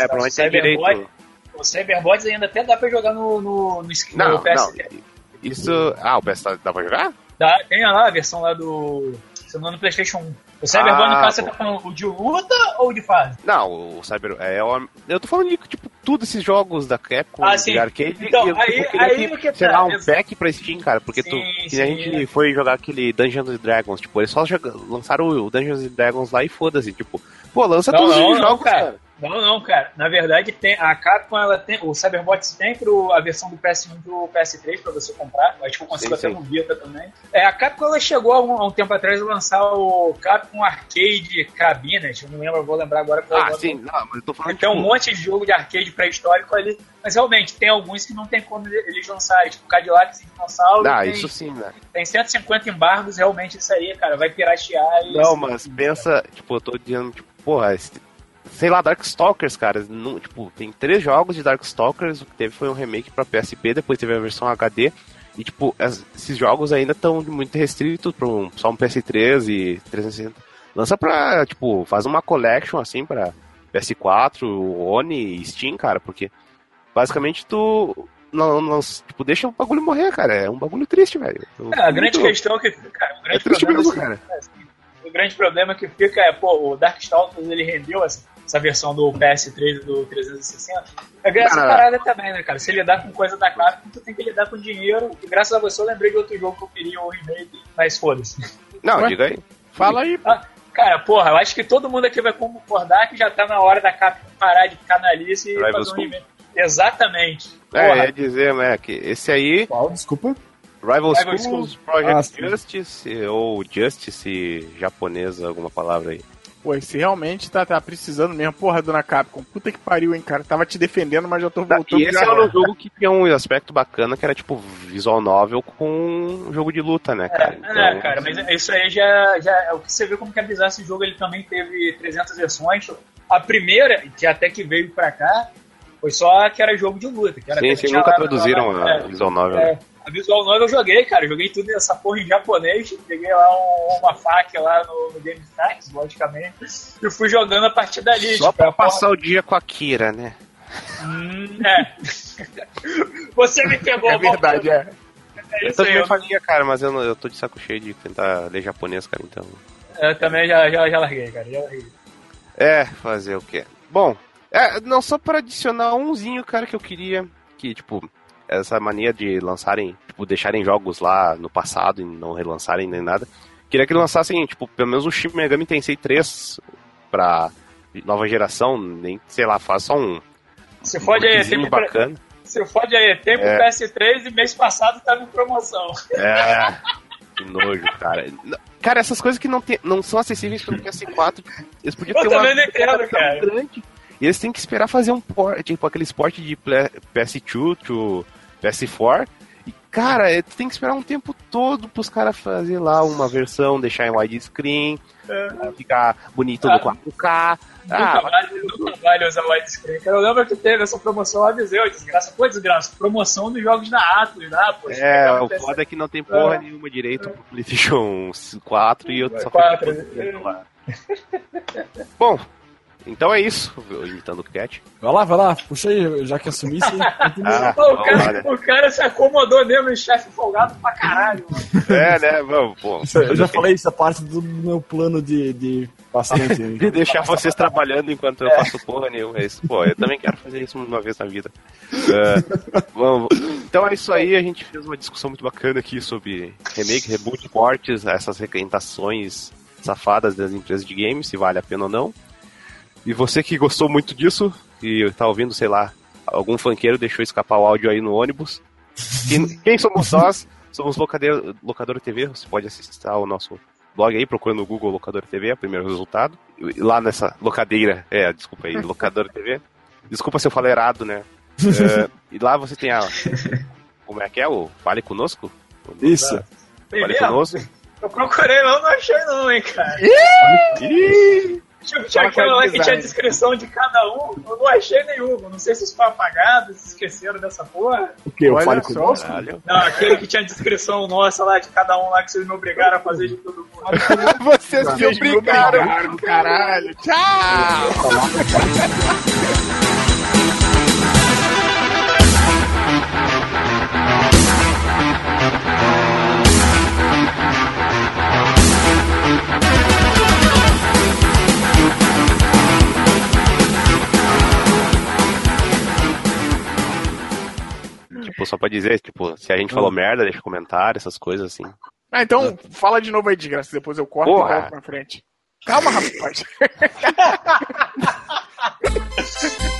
provavelmente tem direito. O Cyberbots ainda até dá pra jogar no, no, no, Não, no PS. não. Isso. Ah, o PS dá pra jogar? Dá, tem lá a versão lá do. Se não no PlayStation 1. O Cyberbot, no Ah, caso, você tá falando o de luta ou de fase? Não, o Cyber. É, eu, tô falando de, tipo, tudo esses jogos da Capcom, Ah, sim. de arcade. Então, eu, aí- eu queria aí que, que tá, um pack pra Steam, cara, porque tu, Sim, que sim, a gente é. foi jogar aquele Dungeons and Dragons, tipo, eles só joga- lançaram o Dungeons and Dragons lá e foda-se, tipo, pô, lança Não, todos não, os não, jogos, cara. cara. Não, não, cara. Na verdade, tem, a Capcom, ela tem. O Cyberbots tem pro, a versão do PS1 pro PS3 pra você comprar. Acho que eu consigo Sim, até no Vita também. É, a Capcom ela chegou há um, há um tempo atrás a lançar o Capcom Arcade Cabinet. Eu não lembro, eu vou lembrar agora é Ah, sim, não, mas eu tô falando, Tem um tipo, monte de jogo de arcade pré-histórico ali. Mas realmente, tem alguns que não tem como eles lançarem. Tipo, Cadillac e Dinossauro. ah, tem, isso sim, né? tem 150 embargos, realmente isso aí, cara. Vai piratear e. Não, mas pensa, tipo, eu tô dizendo, tipo, porra, esse- sei lá, Darkstalkers, cara, não, tipo, tem três jogos de Darkstalkers, o que teve foi um remake pra PSP, depois teve a versão HD, e tipo, es- esses jogos ainda estão muito restritos pra um, só um PS3 e 360. Lança pra, tipo, faz uma collection assim pra PS4, One e Steam, cara, porque basicamente tu não, não, tipo, deixa o bagulho morrer, cara, é um bagulho triste, velho. É, a grande muito- questão é que, cara, o grande É triste problema mesmo, assim, cara. o grande problema que fica é, pô, o Darkstalkers ele rendeu essa, essa versão do PS3 e do 360. É essa Cara. parada também, né, cara? Se lidar com coisa da Capcom, tu tem que lidar com dinheiro. E graças a você eu lembrei de outro jogo que eu queria, o remake, mas foda-se. Não, diga aí. Fala aí, pô. Ah, Cara, porra, eu acho que todo mundo aqui vai concordar que já tá na hora da Capcom parar de canalice e Rival fazer um School. remake. Exatamente. É, Porra, ia dizer, né, que esse aí, Qual? Desculpa. Rival Rival Schools Schools. Project Ah. Justice, ou Justice japonesa, alguma palavra aí. Pô, esse realmente tá, tá precisando mesmo. Porra, dona Capcom. Puta que pariu, hein, cara. Tava te defendendo, mas já tô voltando. E esse era um jogo que tinha um aspecto bacana, que era tipo visual novel com um jogo de luta, né, cara? É, cara, mas isso aí já, já é o que você vê como que é bizarro esse jogo. Ele também teve 300 versões. A primeira, que até que veio pra cá, foi só que era jogo de luta. Que era Sim, que sim, nunca lá- traduziram lá- a é, visual novel. é, né? A visual novel eu joguei, cara. Eu joguei tudo essa porra em japonês. Peguei lá um- uma faca lá no, no Game Facts, logicamente. E fui jogando a partir dali. Só tipo, pra porra- passar o dia com a Kira, né? Hum, é. Você me pegou, É verdade, é. É Eu aí, também eu, faria, cara, mas eu, não- eu tô de saco cheio de tentar ler japonês, cara, então. eu também já, já, já larguei, cara. Já larguei. É, fazer o quê? Bom, é, não, só pra adicionar umzinho, cara, que eu queria, que, tipo, essa mania de lançarem, tipo, deixarem jogos lá no passado e não relançarem nem nada. Queria que lançassem, tipo, pelo menos o Shin Megami Tensei 3 pra nova geração, nem, sei lá, faz só um Se fode aí, portzinho tempo pra, bacana. se fode aí, tempo É. PS3 e mês passado tava em promoção. É, que nojo, cara. Cara, essas coisas que não, tem, não são acessíveis pelo PS4, eles podiam Eu ter uma tão cara. grande. E eles têm que esperar fazer um port, tipo aquele port de ple- PS2 to PS4. E, cara, é, tu tem que esperar um tempo todo pros caras fazer lá uma versão, deixar em widescreen, É. ficar bonito Ah. no 4K. Nunca, Ah, vale, nunca vale usar widescreen. cara. Eu lembro que teve essa promoção, eu avisei, ô desgraça. Pô, desgraça, promoção dos jogos da Atlas, né? Pô, é, o é foda é que não tem porra É. nenhuma direito pro PlayStation 4 e eu só Quatro, fui né? lá. Bom, então é isso, eu imitando o Cat. Vai lá, vai lá. Puxa aí, já que assumisse. Ah, o, cara, né? o cara se acomodou mesmo, chefe folgado pra caralho, mano. É, né? Vamos, pô. Eu já falei isso, é parte do meu plano de, de bastante. De deixar vocês trabalhando enquanto eu faço porra nenhuma. É isso. Pô, eu também quero fazer isso uma vez na vida. É, vamos. Então é isso aí, a gente fez uma discussão muito bacana aqui sobre remake, reboot, portes, essas requentações safadas das empresas de games, se vale a pena ou não. E você que gostou muito disso e tá ouvindo, sei lá, algum funkeiro deixou escapar o áudio aí no ônibus. Quem, quem somos nós? Somos Locador, Locadora TV, você pode assistir ao nosso blog aí, procura no Google Locadora TV, é o primeiro resultado. E lá nessa locadeira, é, desculpa aí, Locadora TV. Desculpa se eu falei errado, né? É, e lá você tem a. Como é que é? O Fale Conosco? Isso. Fale? Conosco. Eu procurei, não achei não, hein, cara. Ih! Tinha aquela com lá que tinha a descrição de cada um, eu não achei nenhuma. Não sei se isso foi apagado, se esqueceram dessa porra. O que? Eu Olha só. conosco? Caralho. Não, aquele que tinha a descrição nossa lá de cada um lá que vocês me obrigaram a fazer de todo mundo. Vocês Vocês obrigaram. obrigaram, caralho. Tchau! Tipo, só pra dizer, tipo, se a gente falou merda, deixa comentário, essas coisas assim. Ah, então, fala de novo aí, desgraça. Depois eu corto Porra. e volto pra frente. Calma, rapaz.